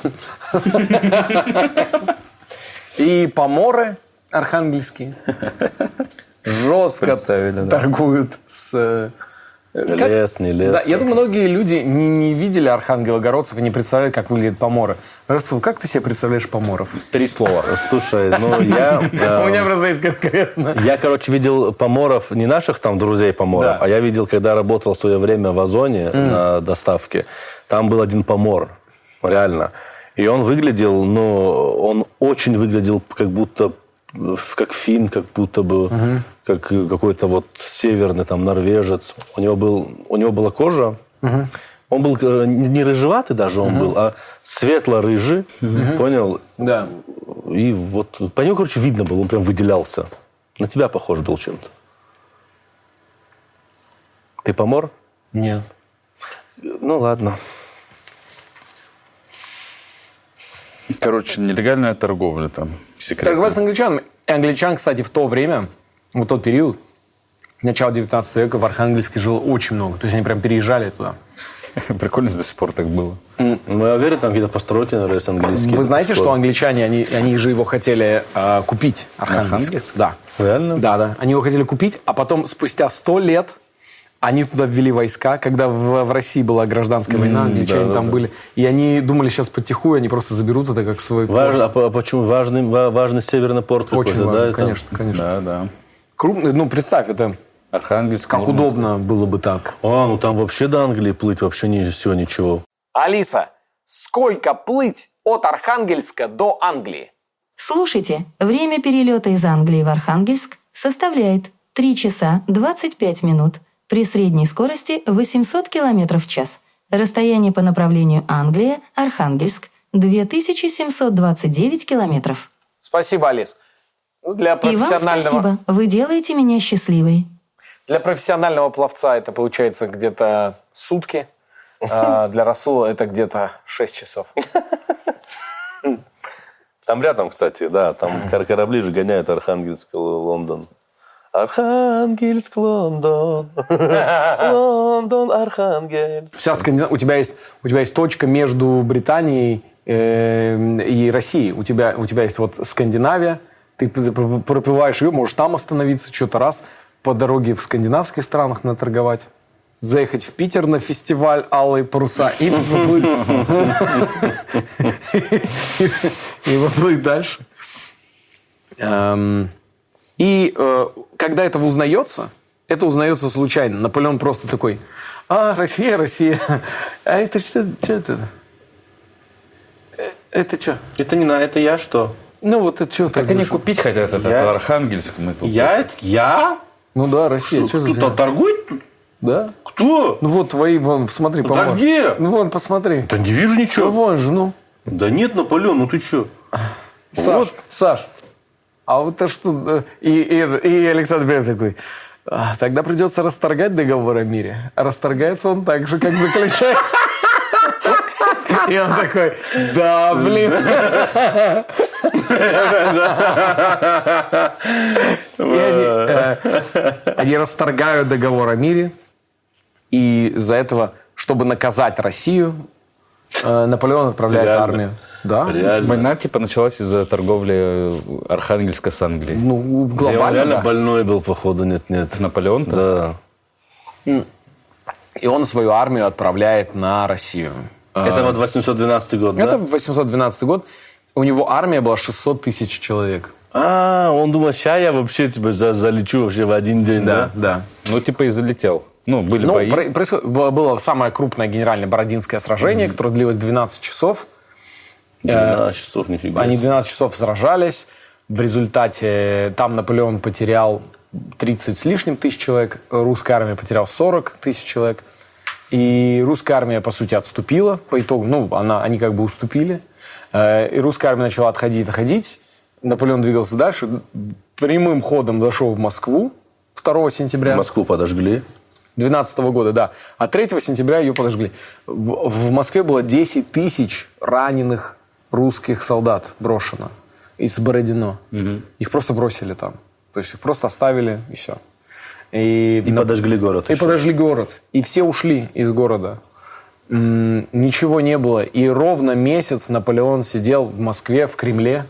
И поморы архангельские жестко торгуют с... э, как- Лес, не лес. Да, я думаю, многие люди не, не видели архангелогородцев и не представляют, как выглядят поморы. Расул, как ты себе представляешь поморов? Три слова. Слушай, ну я... У меня просто есть конкретно. Я, короче, видел поморов, не наших там друзей поморов, а я видел, когда работал в свое время в Озоне на доставке, там был один помор, реально. И он выглядел, ну, он очень выглядел как будто э, как фин, как будто бы как какой-то вот северный там норвежец. У него был, у него была кожа. Он был э, не рыжеватый даже он был, а светло-рыжий, понял? Да. И вот по нему, короче, видно было, он прям выделялся. На тебя похож был чем-то. Ты помор? Нет. Ну ладно. Короче, нелегальная торговля там. секретная. Торговля с англичанами. И англичан, кстати, в то время, в тот период, начало 19 века, в Архангельске жило очень много. То есть они прям переезжали туда. Прикольно до сих пор так было. Ну, я уверен, там какие-то постройки, наверное, есть английские. Вы знаете, что англичане, они, они же его хотели э, купить, Архангельск? Архангельск? Да. Реально? Да, да. Они его хотели купить, а потом спустя сто лет они туда ввели войска, когда в, в России была гражданская война, М, англичане да, там да, были. И они думали, сейчас потихую они просто заберут это как свой... Важно, а, по- почему важный, ва- важный северный порт Очень важно, да? это? конечно, конечно. Да, да. Крупный, ну, представь, это Архангельск. как Мурманск. удобно было бы так. А, ну там вообще до Англии плыть вообще не все ничего. Алиса, сколько плыть от Архангельска до Англии? Слушайте, время перелета из Англии в Архангельск составляет 3 часа 25 минут при средней скорости 800 км в час. Расстояние по направлению Англия-Архангельск 2729 километров. Спасибо, Алис. Для И вам профессионального, спасибо, вы делаете меня счастливой. для профессионального пловца это получается где-то сутки. а для Расула это где-то 6 часов. Там рядом, кстати, да, там кор- корабли же гоняют Архангельск, Л- Лондон. Архангельск, Лондон. Лондон, Архангельск. Вся Скандинавия, у тебя есть, у тебя есть точка между Британией э, и Россией. У тебя, у тебя есть вот Скандинавия, ты п- п- проплываешь ее, можешь там остановиться, что-то раз по дороге в скандинавских странах наторговать. Заехать в Питер на фестиваль «Алые паруса» и поплыть дальше. Эм, И э, когда это узнается, это узнается случайно. Наполеон просто такой, а, Россия, Россия. А это что, это? Э, Это что? Это не на, это я что? Ну вот это что? Как они купить хотят этот Я- Архангельск? Мы тут. Я? это- Я? Ну да, Россия. Что Кто-то торгует тут? Да? Кто? Ну вот твои, вон, посмотри, Да по-моему. где? Ну вон, посмотри. Да не вижу Ну ничего. вон же, ну. Да нет, Наполеон, ну ты что? Саш, Саш, а вот то что... э, И, и, и Александр Белый такой, «А, тогда придется расторгать договор о мире. А расторгается он так же, как заключает. И он такой, да, блин. Они, э, они расторгают договор о мире. И из-за этого, чтобы наказать Россию, э, Наполеон отправляет армию. Да. Реально. Война типа началась из-за торговли э, Архангельска с Англией. Ну, Да, он глобально, реально да. больной был, походу, нет-нет. Наполеон-то? Да. И он свою армию отправляет на Россию. Это вот 812 год, Это да? 812 год. У него армия была 600 тысяч человек. А, он думал, сейчас я вообще типа за- залечу вообще в один день, да? да. Ну, типа и залетел. Ну, были Ну, бои. про- происход- было, самое крупное генеральное Бородинское сражение, которое длилось 12 часов. 12 часов, нифига Они себе. 12 часов сражались. В результате там Наполеон потерял 30 с лишним тысяч человек, русская армия потеряла 40 тысяч человек. И русская армия, по сути, отступила по итогу. Ну, она, они как бы уступили. Э, И русская армия начала отходить, отходить. Наполеон двигался дальше. Прямым ходом дошел в Москву 2 сентября. Москву подожгли. 12 года, да. А 3 сентября ее подожгли. В, в Москве было 10 тысяч раненых русских солдат брошено из Бородино. Их просто бросили там. То есть их просто оставили и все. И, И подожгли город. и еще. подожгли город. И все ушли из города. Ничего не было. И ровно месяц Наполеон сидел в Москве, в Кремле.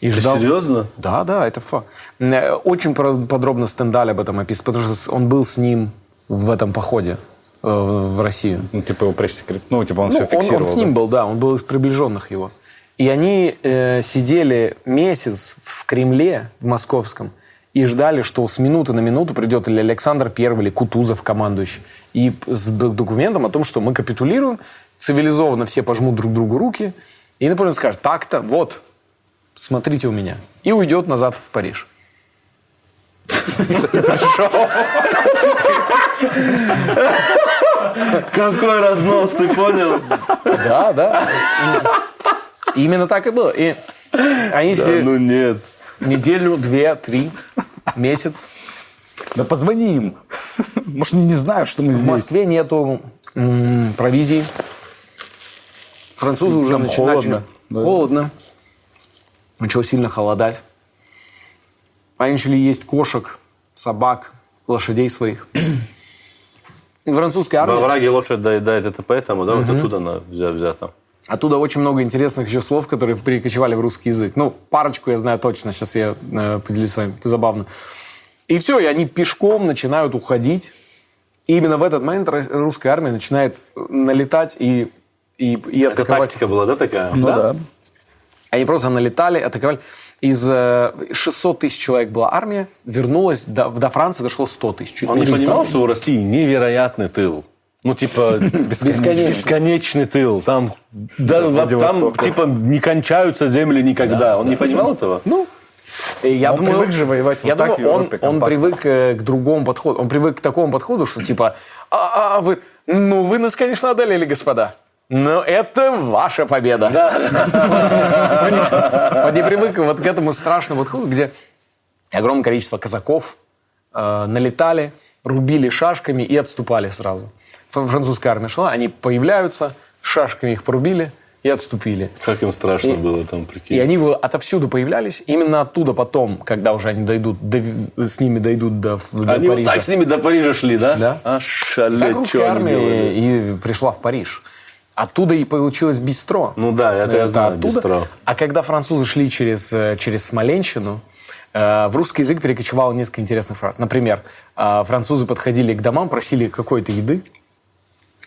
И Ты ждал. серьезно? Да, да, это факт. Э, Очень подробно Стендаль об этом описывает, потому что он был с ним в этом походе э, в Россию. Ну, типа его пресс-секрет... Ну, типа он Ну, все он, фиксировал. он с ним да? был, да, он был из приближенных его. И они э, сидели месяц в Кремле, в московском, и ждали, что с минуты на минуту придет или Александр Первый, или Кутузов, командующий, и с документом о том, что мы капитулируем, цивилизованно все пожмут друг другу руки, и Наполеон скажет, так-то, вот, смотрите у меня, и уйдет назад в Париж. Какой разнос, ты понял? Да, да. Именно так и было. И они Да, ну нет. Неделю, две, три, месяц. Да позвони им. Может, они не знают, что мы В здесь? Москве нету м, провизии. Французы уже Там начи- холодно, начали- да. Холодно. Начало сильно холодать. Они начали есть кошек, собак, лошадей своих. И Французская Во армия... враге лошадь доедает, это поэтому, да, вот оттуда она взя- взята. Оттуда очень много интересных еще слов, которые перекочевали в русский язык. Ну, парочку я знаю точно, сейчас я э, поделюсь с вами, забавно. И все, и они пешком начинают уходить. И именно в этот момент русская армия начинает э, налетать и, и, и Это атаковать. тактика была, да, такая? Ну да. Они просто налетали, атаковали. Из э, 600 тысяч человек была армия, вернулась, до, до Франции дошло 100 тысяч. Чуть Он не понимал, 100. что у России невероятный тыл. Ну, типа, Бесконечный. бесконечный тыл. Там, да, там Владивостока. типа, не кончаются земли никогда. Он не понимал этого? Ну, и я Он думаю, привык же воевать вот я так думаю, он, Европе, он привык э, к другому подходу. Он привык к такому подходу, что типа, а, а, вы, ну вы нас, конечно, одолели, господа. Но это ваша победа. Он не- Он не привык вот к этому страшному подходу, где огромное количество казаков э, налетали, рубили шашками и отступали сразу. Французская армия шла, они появляются, шашками их порубили и отступили. Как им страшно И- было там, прикинь. И они вот отовсюду появлялись. Именно оттуда потом, когда уже они дойдут, до- с ними дойдут до, до Они вот Парижа. так с ними до Парижа шли, да? Да. А шалеть, Так русская они армия делали? и пришла в Париж. Оттуда и получилось бистро. Ну да, это Э, я знаю, оттуда. бистро. А когда французы шли через, э, через Смоленщину, э, в русский язык перекочевало несколько интересных фраз. Например, э, французы подходили к домам, просили какой-то еды,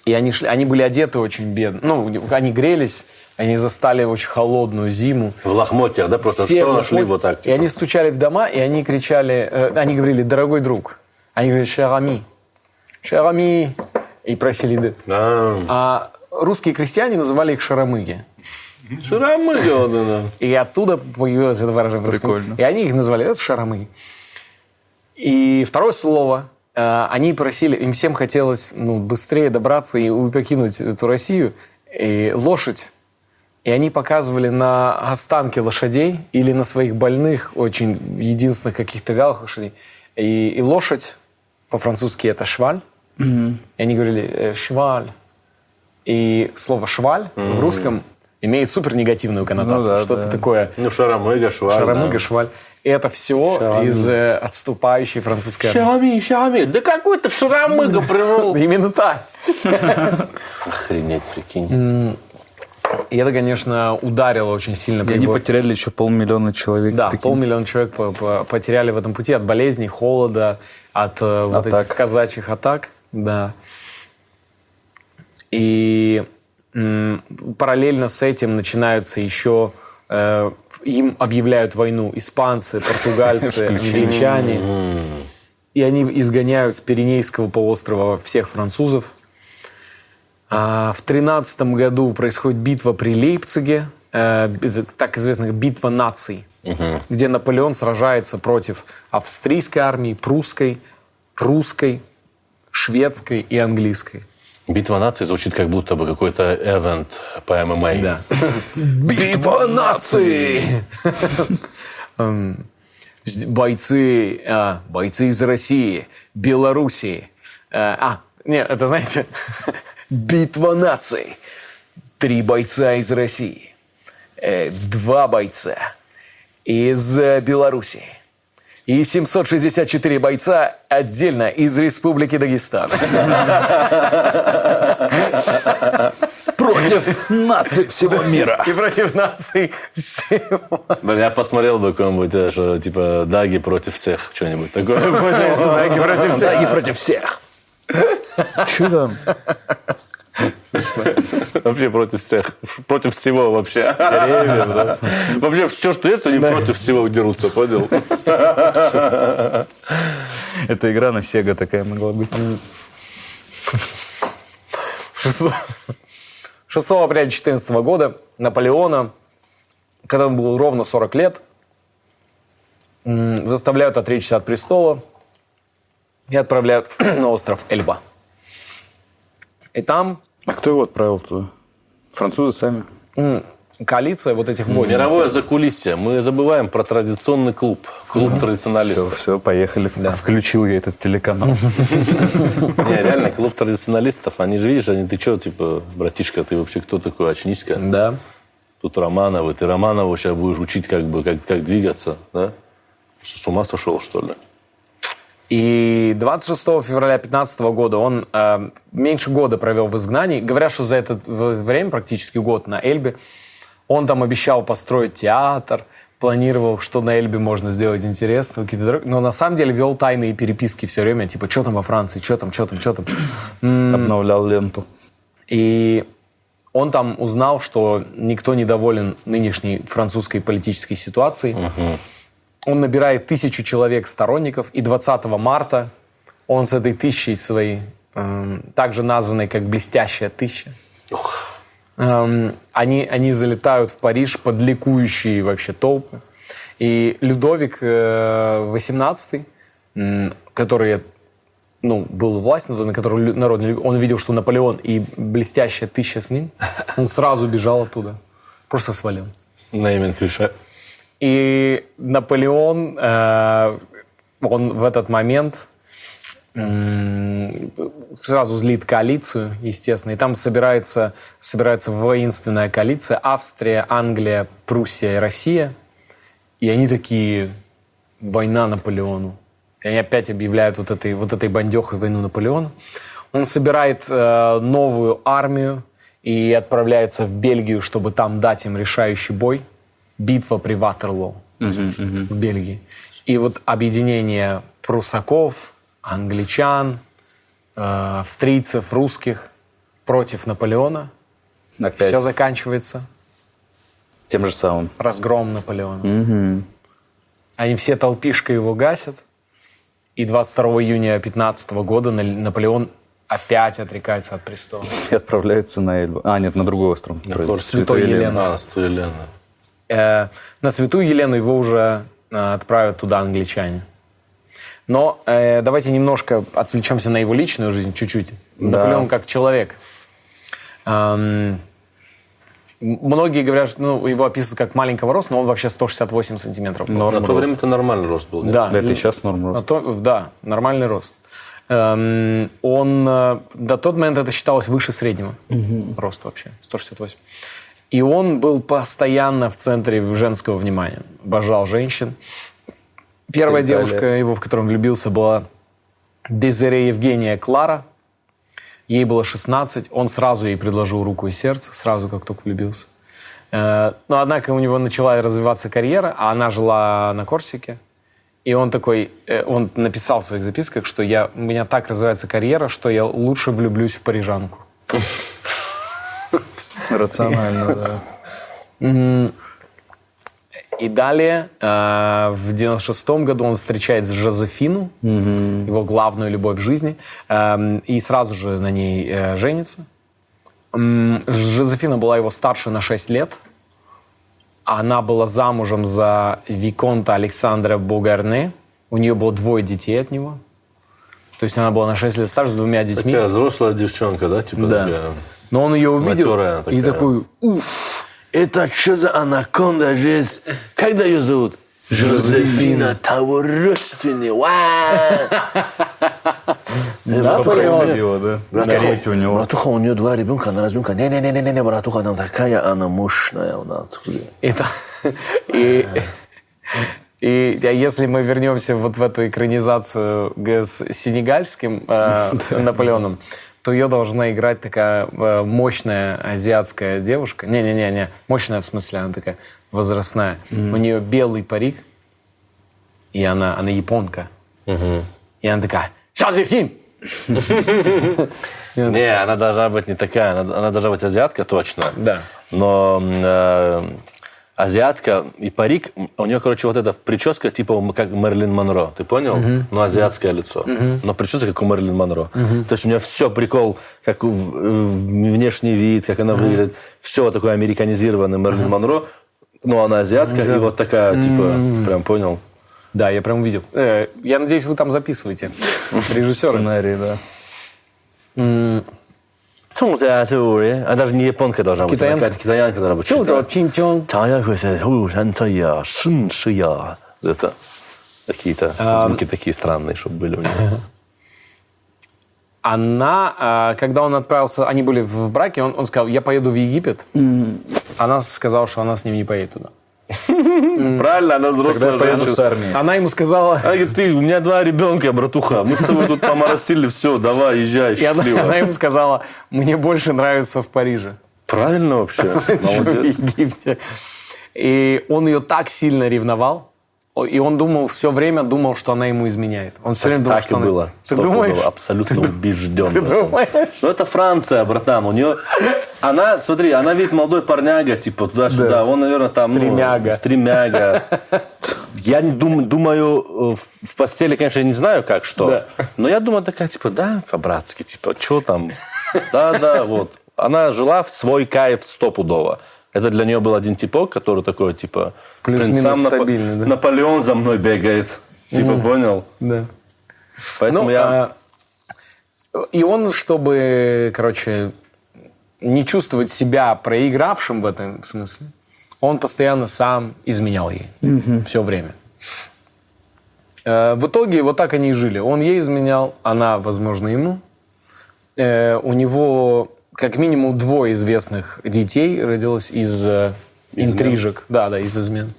и они, шли, они были одеты очень бедно. Ну, они грелись, они застали очень холодную зиму. В лохмотьях, да? Просто Все что в нашли вот так? И они стучали в дома, и они кричали, э, они говорили, дорогой друг. Они говорили, cher ami, и просили. Да. А русские крестьяне называли их шарамыги. Шарамыги, вот это. И оттуда появилось это выражение. Прикольно. И они их назвали, это шарамыги. И второе слово, они просили, им всем хотелось ну, быстрее добраться и покинуть эту Россию. И лошадь. И они показывали на останки лошадей или на своих больных, очень единственных каких-то вялых лошадей. И, и лошадь по-французски это шваль. И они говорили э, шваль. И слово шваль в русском имеет супер негативную коннотацию. Ну да, Что-то да. такое Ну, шарамыга, шваль. шарамыга, да. шваль. Это все Шарамыга. из э, отступающей французской армии. Шарами, шарами. Да какой-то шарамыга пришел. Именно так. Охренеть, прикинь. И это, конечно, ударило очень сильно. И они потеряли еще полмиллиона человек. Да, прикинь. полмиллиона человек по- по- потеряли в этом пути от болезней, холода, от э, вот Атак. этих казачьих атак. Да. И м, параллельно с этим начинаются еще... э, им объявляют войну испанцы, португальцы, англичане. И они изгоняют с Пиренейского полуострова всех французов. А в тринадцатом году происходит битва при Лейпциге, э, так известная битва наций, где Наполеон сражается против австрийской армии, прусской, русской, шведской и английской. Битва наций звучит как будто бы какой-то эвент по ММА. Да. Битва наций! Эм, Бойцы, а, бойцы из России, Белоруссии. Э, А, нет, это знаете, битва наций. Три бойца из России, э, два бойца из э, Белоруссии и 764 бойца отдельно из Республики Дагестан. Против наций всего мира. И против наций всего. Блин, я посмотрел бы какой-нибудь, э, что типа Даги против всех, что-нибудь такое. Даги против всех. Даги против всех. Там? Вообще против всех. Против всего вообще. Деревьев, да. Вообще все, что есть, они против всего дерутся, понял? Это игра на Сега такая могла быть. 6 6 апреля 2014 года Наполеона, когда ему было ровно 40 лет, заставляют отречься от престола и отправляют на остров Эльба. И там А кто его отправил туда? Французы сами. м, коалиция вот этих восемь. Мировое закулисье. Мы забываем про традиционный клуб. Клуб традиционалистов. Все, все, поехали. Включил я этот телеканал. Не, реально, клуб традиционалистов, они же, видишь, они, ты что, типа, братишка, ты вообще кто такой, очнись-ка. Да. Тут Романовы, ты Романова сейчас будешь учить, как бы, как, как двигаться, да? Что, с ума сошел, что ли? И 26 февраля 2015 года он э, меньше года провел в изгнании. Говорят, что за это время, практически год на Эльбе, он там обещал построить театр, планировал, что на Эльбе можно сделать интересно, какие-то дороги. Но на самом деле вел тайные переписки все время, типа, что там во Франции, что там, что там, что там. Обновлял ленту. И он там узнал, что никто не доволен нынешней французской политической ситуацией. Он набирает тысячу человек сторонников, и 20 марта он с этой тысячей своей, эм, также названной как «блестящая тысяча», эм, они, они залетают в Париж под ликующие вообще толпы. И Людовик э, XVIII, м, который ну, был власть на которую народ не любил, он видел, что Наполеон и блестящая тысяча с ним, он сразу бежал оттуда. Просто свалил. Нейминг решает. И Наполеон, э, он в этот момент сразу злит коалицию, естественно, и там собирается, собирается воинственная коалиция Австрия, Англия, Пруссия и Россия. И они такие, война Наполеону. И они опять объявляют вот этой, вот этой бандехой войну Наполеону. Он собирает э, новую армию и отправляется в Бельгию, чтобы там дать им решающий бой. Битва при Ватерлоо в Бельгии. И вот объединение прусаков, англичан, э, австрийцев, русских против Наполеона. Опять. Все заканчивается Тем же самым. разгром Наполеона. Мгм. Они все толпишкой его гасят. И 22 июня 15 года На- Наполеон опять отрекается от престола. И отправляются на Эльбу. А, нет, на другой остров. Простите, Святой Елена. А, Святой Елена. Э, на Святую Елену его уже э, отправят туда англичане. Но э, давайте немножко отвлечемся на его личную жизнь чуть-чуть. Да. Наполеон как человек. Эм, многие говорят, что ну, его описывают как маленького роста, но он вообще 168 сантиметров. был. На то время это нормальный рост был, нет? Да. Да, это и сейчас норм На рост. то- да, нормальный рост. Эм, он э, до тот момент это считалось выше среднего роста вообще, 168. И он был постоянно в центре женского внимания. Обожал женщин. Первая Италия. девушка его, в которую он влюбился, была Дезире Евгения Клара. Ей было 16. Он сразу ей предложил руку и сердце, сразу как только влюбился. Э, Но, однако, у него начала развиваться карьера, а она жила на Корсике. И он такой, э, он написал в своих записках, что я, у меня так развивается карьера, что я лучше влюблюсь в парижанку. Рационально, да. И далее, э, в 96 году он встречает Жозефину, его главную любовь в жизни, эм, и сразу же на ней э, женится. Жозефина была его старше на 6 лет. Она была замужем за Виконта Александра Бугарне. У нее было двое детей от него. То есть она была на 6 лет старше с двумя детьми. Такая взрослая девчонка, да? Типа Да. такая. Но он ее увидел Матерая и такой, уф, Это что за анаконда здесь? Как ее зовут? Жозефина того родственного. да, да. Корейте у него. Братуха, у нее два ребенка, она ребенка. Не-не-не-не, братуха, она такая, она мощная у нас. Это, и, и а если мы вернемся вот в эту экранизацию с сенегальским э, Наполеоном, то ее должна играть такая э, мощная азиатская девушка. Не-не-не, мощная в смысле, она такая возрастная. У нее белый парик, и она, она японка. И она такая, Жозефин! Не, она должна быть не такая, она, должна быть азиатка точно. Да. Но э, азиатка и парик, у нее, короче, вот эта прическа типа как Мэрилин Монро, ты понял? Ну, азиатское лицо. Но прическа как у Мэрилин Монро. То есть у нее все прикол, как в- внешний вид, как она выглядит. Все такое американизированное Мэрилин Монро. Но она азиатка и вот такая, типа, прям понял? Да, я прям увидел. Э, я надеюсь, вы там записываете. Режиссеры. Сценарий, да. М, Цум за цури. А даже не японка должна быть. Китаянка. Какая-то китаянка должна быть. Чего чин-чон? я, шин шия. Это какие-то А, звуки такие странные, чтобы были у него. Она, а, когда он отправился, они были в браке, он, он сказал, я поеду в Египет. Она сказала, что она с ним не поедет туда. Правильно, она взрослая женщина. Она ему сказала... Она говорит, ты, у меня два ребенка, братуха. Мы с тобой тут поморосили, все, давай, езжай, счастливо. она ему сказала, мне больше нравится в Париже. Правильно вообще. Молодец. в Египте. И он ее так сильно ревновал, и он думал, все время думал, что она ему изменяет. Он все время думал, Так и что она- было. Ты думаешь? Абсолютно убежден. Ты думаешь? Ну, это Франция, братан. У нее... Она, смотри, она видит молодой парняга, типа, туда-сюда. Да. Он, наверное, там... ну, Стремяга. стремяга. Я не дум- думаю, э, в- в постели, конечно, я не знаю, как что. Да. Но я думаю, такая, типа, да, по-братски, типа, что там? Да-да, вот. Она жила в свой кайф стопудово. Это для нее был один типок, который такой, типа... Плюс-минус «Блин, сам Напо- стабильный, да. Наполеон за мной бегает. Типа, понял? Да. Поэтому Ну, я... а, и он, чтобы, короче, не чувствовать себя проигравшим в этом смысле, он постоянно сам изменял ей. Все время. Э, В итоге вот так они и жили. Он ей изменял, она, возможно, ему. Э, У него как минимум двое известных детей родилось из э, интрижек. Да, да, из измен.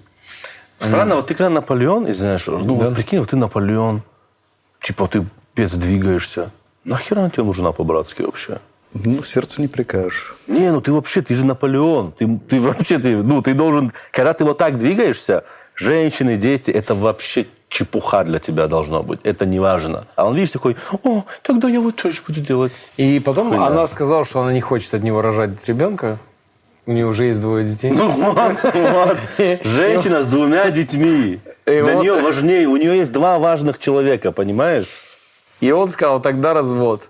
Странно, вот ты когда Наполеон, извиняюсь, ну вот прикинь, вот ты Наполеон, типа ты без двигаешься. Нахера она тебе нужна по-братски вообще? Ну, сердцу не прикажешь. Не, ну ты вообще, ты же Наполеон. Ты, ты вообще, ты, ну ты должен, когда ты вот так двигаешься, женщины, дети, это вообще чепуха для тебя должно быть. Это не важно. А он, видишь, такой, о, тогда я вот тоже буду делать. И потом Хуйня. она сказала, что она не хочет от него рожать ребенка. У нее уже есть двое детей. Ну вот, вот. Женщина с двумя детьми. И Для вот- нее важнее, у нее есть два важных человека, понимаешь? И он сказал, тогда развод.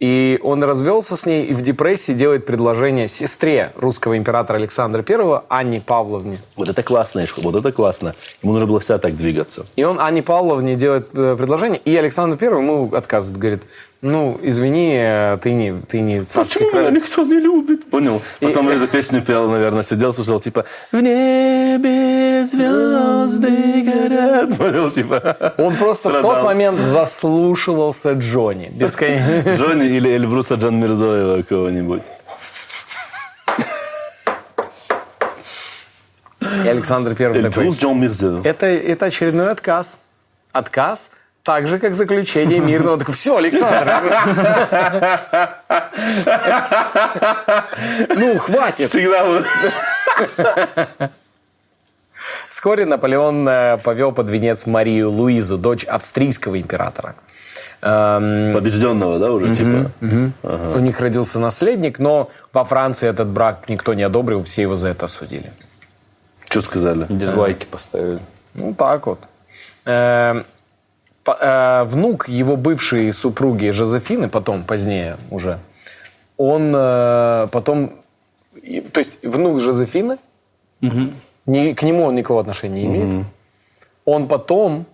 И он развелся с ней и в депрессии делает предложение сестре русского императора Александра I, Анне Павловне. Вот это классно, Ишка, вот это классно. Ему нужно было всегда так двигаться. И он Анне Павловне делает э, предложение, и Александр I ему отказывает. Говорит, ну, извини, э, ты не, ты не царский Почему меня король». никто не любит? Понял. Потом эту песню пел, наверное, сидел, слушал, типа «В небе звезды горят». Понял, типа. Он просто в тот Страдал. момент заслушивался Джонни. Бесконечно. Джонни или Эльбруса Джан Мирзоева кого-нибудь. И Александр такой, Эльбрус Джан Мирзоев. это, это очередной отказ. Отказ, так же, как заключение мирного. Так, все, Александр. Ну, хватит. Всегда вот. Вскоре Наполеон э, повел под венец Марию Луизу, дочь австрийского императора. Эм, Побежденного, да, уже, типа? У них родился наследник, но во Франции этот брак никто не одобрил, все его за это осудили. Что сказали? Дизлайки поставили. Ну, так вот. Э, внук его бывшей супруги Жозефины, потом, позднее уже, он э, потом... и- То есть внук Жозефины, ни- к нему он никакого отношения не имеет. Он потом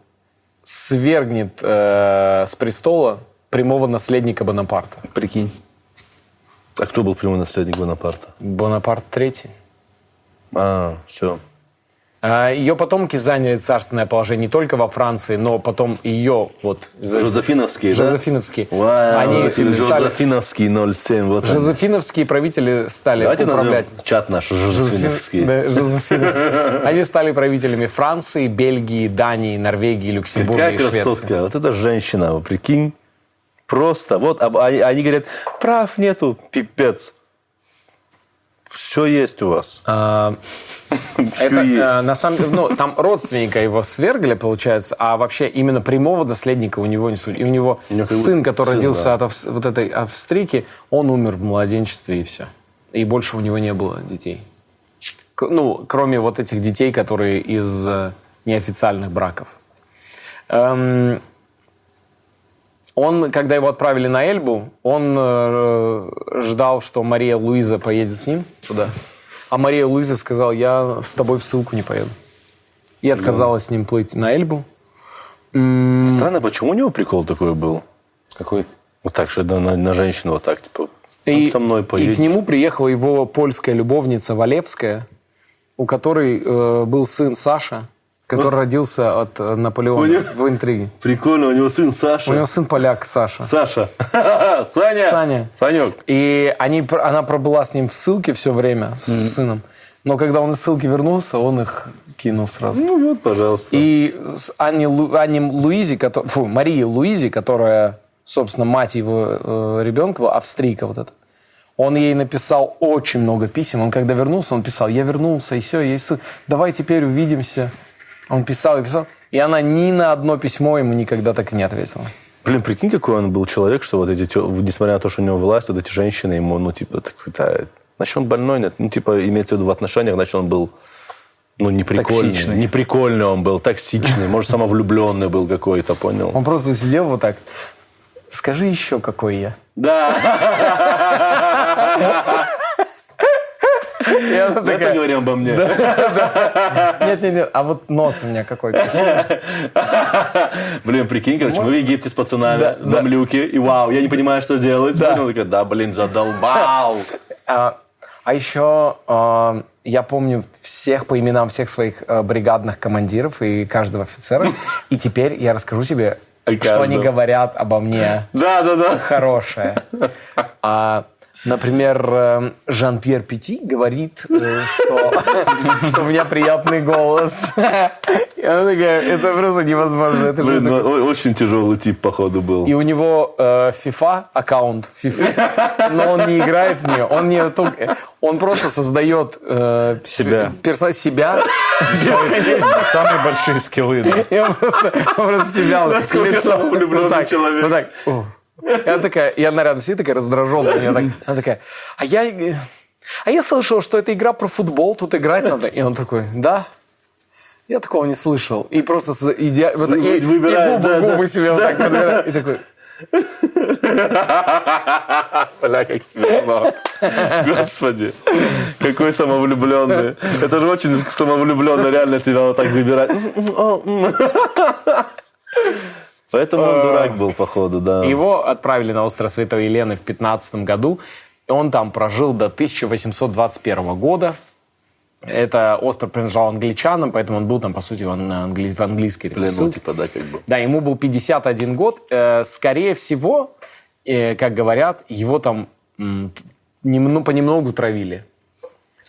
свергнет э, с престола прямого наследника Бонапарта. Прикинь. А кто был прямой наследник Бонапарта? Бонапарт третий. А, все. А, Ее потомки заняли царственное положение не только во Франции, но потом ее вот... Жозефиновские, да? Жозефиновские. Вау, Они Жозефин- стали- Жозефиновский 07. Вот. Жозефиновские правители стали Давайте управлять. чат наш Жозефиновский. Да, Жозефиновские. Они стали правителями Франции, Бельгии, Дании, Норвегии, Люксембурга Какая и Швеции. красотка. Вот это женщина, прикинь. Просто. Вот об- они, они говорят, прав нету, пипец. Все есть у вас. А, Это, есть. э, на самом деле, ну, там родственника его свергли, получается, а вообще именно прямого наследника у него не судили. И у него У сын, который сын, родился да. от авс- вот этой австрийки, он умер в младенчестве, и все. И больше у него не было детей. К- ну, кроме вот этих детей, которые из э, неофициальных браков. Эм, он, когда его отправили на Эльбу, он э, ждал, что Мария Луиза поедет с ним туда. А Мария Луиза сказала, я с тобой в ссылку не поеду. И отказалась с ним плыть на Эльбу. Странно, почему у него прикол такой был? Какой? Вот так, что на, на- женщину вот так, типа, И, со мной и поедешь. к нему приехала его польская любовница Валевская, у которой э, был сын Саша, который родился от э, Наполеона него- в интриге. Прикольно, у него сын Саша. У него сын поляк Саша. Саша. Саня. Саня. Санек. И они, она пробыла с ним в ссылке все время, с сыном. Но когда он из ссылки вернулся, он их кинул сразу. Ну вот, пожалуйста. И с Анне, Лу- Анне Луизи, кото- фу, Марии Луизи, которая, собственно, мать его э, ребенка, австрийка вот эта, он ей написал очень много писем. Он когда вернулся, он писал, я вернулся, и все, есть сын. давай теперь увидимся. Он писал и писал. И она ни на одно письмо ему никогда так и не ответила. Блин, прикинь, какой он был человек, что вот эти, несмотря на то, что у него власть, вот эти женщины ему, ну, типа, такой, да, значит, он больной, нет, ну, типа, имеется в виду в отношениях, значит, он был, ну, неприкольный. Токсичный. Неприкольный он был, токсичный, может, самовлюбленный был какой-то, понял? Он просто сидел вот так. Скажи еще, какой я. Да. Давай такая, поговорим обо мне. нет, нет, нет, а вот нос у меня какой красивый. Блин, прикинь, короче, мы в Египте с пацанами, на млюке, и вау, я не понимаю, что делать. Да. Блин, задолбал. А, а еще а, я помню всех по именам всех своих а, бригадных командиров и каждого офицера. И теперь я расскажу тебе, что они говорят обо мне Да, да, да. хорошее. А, например, э, Жан-Пьер Пяти говорит, э, что, у меня приятный голос. Это просто невозможно. Ну, очень тяжелый тип, походу, был. и у него э, FIFA аккаунт FIFA, но он не играет в нее, он не только- он просто создает э, Себя. перса себя. Самые большие скиллы. он просто, себя Насколько лицо самовлюбленный вот так, человек. И она такая, и она рядом сидит такая раздраженная, и она, так- она такая, а я, а я слышал, что это игра про футбол, тут играть надо. И он такой, да. Я такого не слышал. И просто с- иде- вот и, и Выбирает, губы, да, да. губы себе вот так подбирает. И такой, Бля, как смешно. Господи. Какой самовлюбленный. Это же очень самовлюбленно реально тебя вот так выбирать. Поэтому он дурак был, походу, да. Его отправили на остров Святой Елены в 15 году. Он там прожил до 1821 года. Это остров принадлежал англичанам, поэтому он был там, по сути, в, ан- англи- в английской ну, ссылке. типа, да, как бы. Да, ему был 51 год. Э, скорее всего, э, как говорят, его там понемногу травили.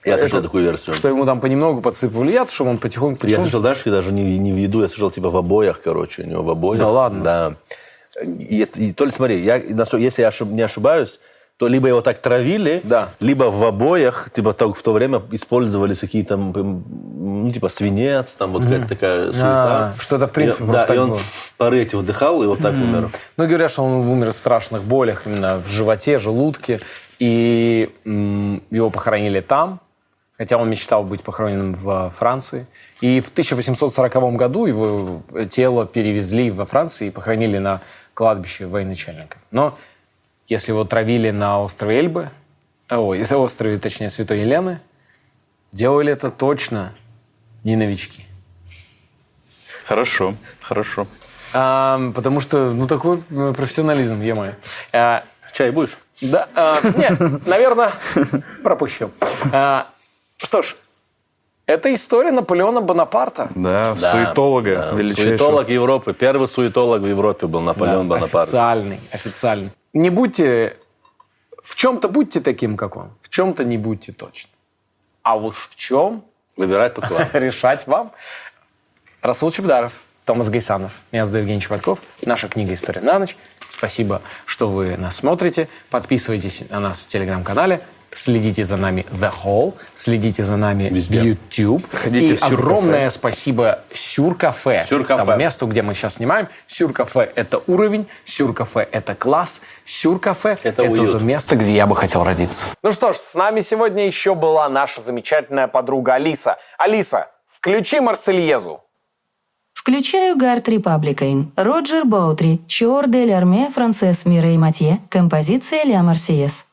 Я слышал такую версию. Что ему там понемногу подсыпали яд, чтобы он потихоньку... Я потихоньку... слышал дальше, даже не, не в еду, я слышал, типа, в обоях, короче, у него в обоях. Да ладно? Да. И, это- и то ли, смотри, я, если я ошиб- не ошибаюсь, то либо его так травили, Да. либо в обоях, типа, так, в то время использовались какие-то, ну, типа, свинец, там, вот какая-то такая суета. А, что это, в принципе, И- просто Да, и он было. пары эти вдыхал, и вот так умер. Ну, говорят, что он умер в страшных болях именно в животе, желудке. И м, его похоронили там, хотя он мечтал быть похороненным в Франции. И в 1840 году его тело перевезли во Францию и похоронили на кладбище военачальников. Но если его травили на острове Эльбы, ой, на острове, точнее, Святой Елены, делали это точно не новички. Хорошо, хорошо. А, потому что, ну, такой э, профессионализм, е а, Чай будешь? Да, а, нет, наверное, пропущу. А, что ж, это история Наполеона Бонапарта. Да, Да, суетолога да. величайшего. Суетолог Европы. Первый суетолог в Европе был Наполеон Да, Бонапарт. Официальный, официальный. Не будьте... В чем-то будьте таким, как он. В чем-то не будьте точно. А уж в чем Выбирать только вам. решать вам. Расул Чебдаров, Томас Гайсанов. Меня зовут Евгений Чеботков. Наша книга «История на ночь». Спасибо, что вы нас смотрите. Подписывайтесь на нас в Телеграм-канале. Следите за нами The Hall. Следите за нами Везде. YouTube. Ходите И в Сюр-кафе. огромное спасибо Сюр-кафе. Сюр-кафе. Тому месту, где мы сейчас снимаем. Сюр-кафе – это уровень. Сюр-кафе – это класс. Сюр-кафе – Это уют. то место, где я бы хотел родиться. Ну что ж, с нами сегодня еще была наша замечательная подруга Алиса. Алиса, включи Марсельезу. Включаю Гард Репабликайн, Роджер Боутри, Чор дель Арме, Францесс Мирей Матье, композиция Ля Марсиес.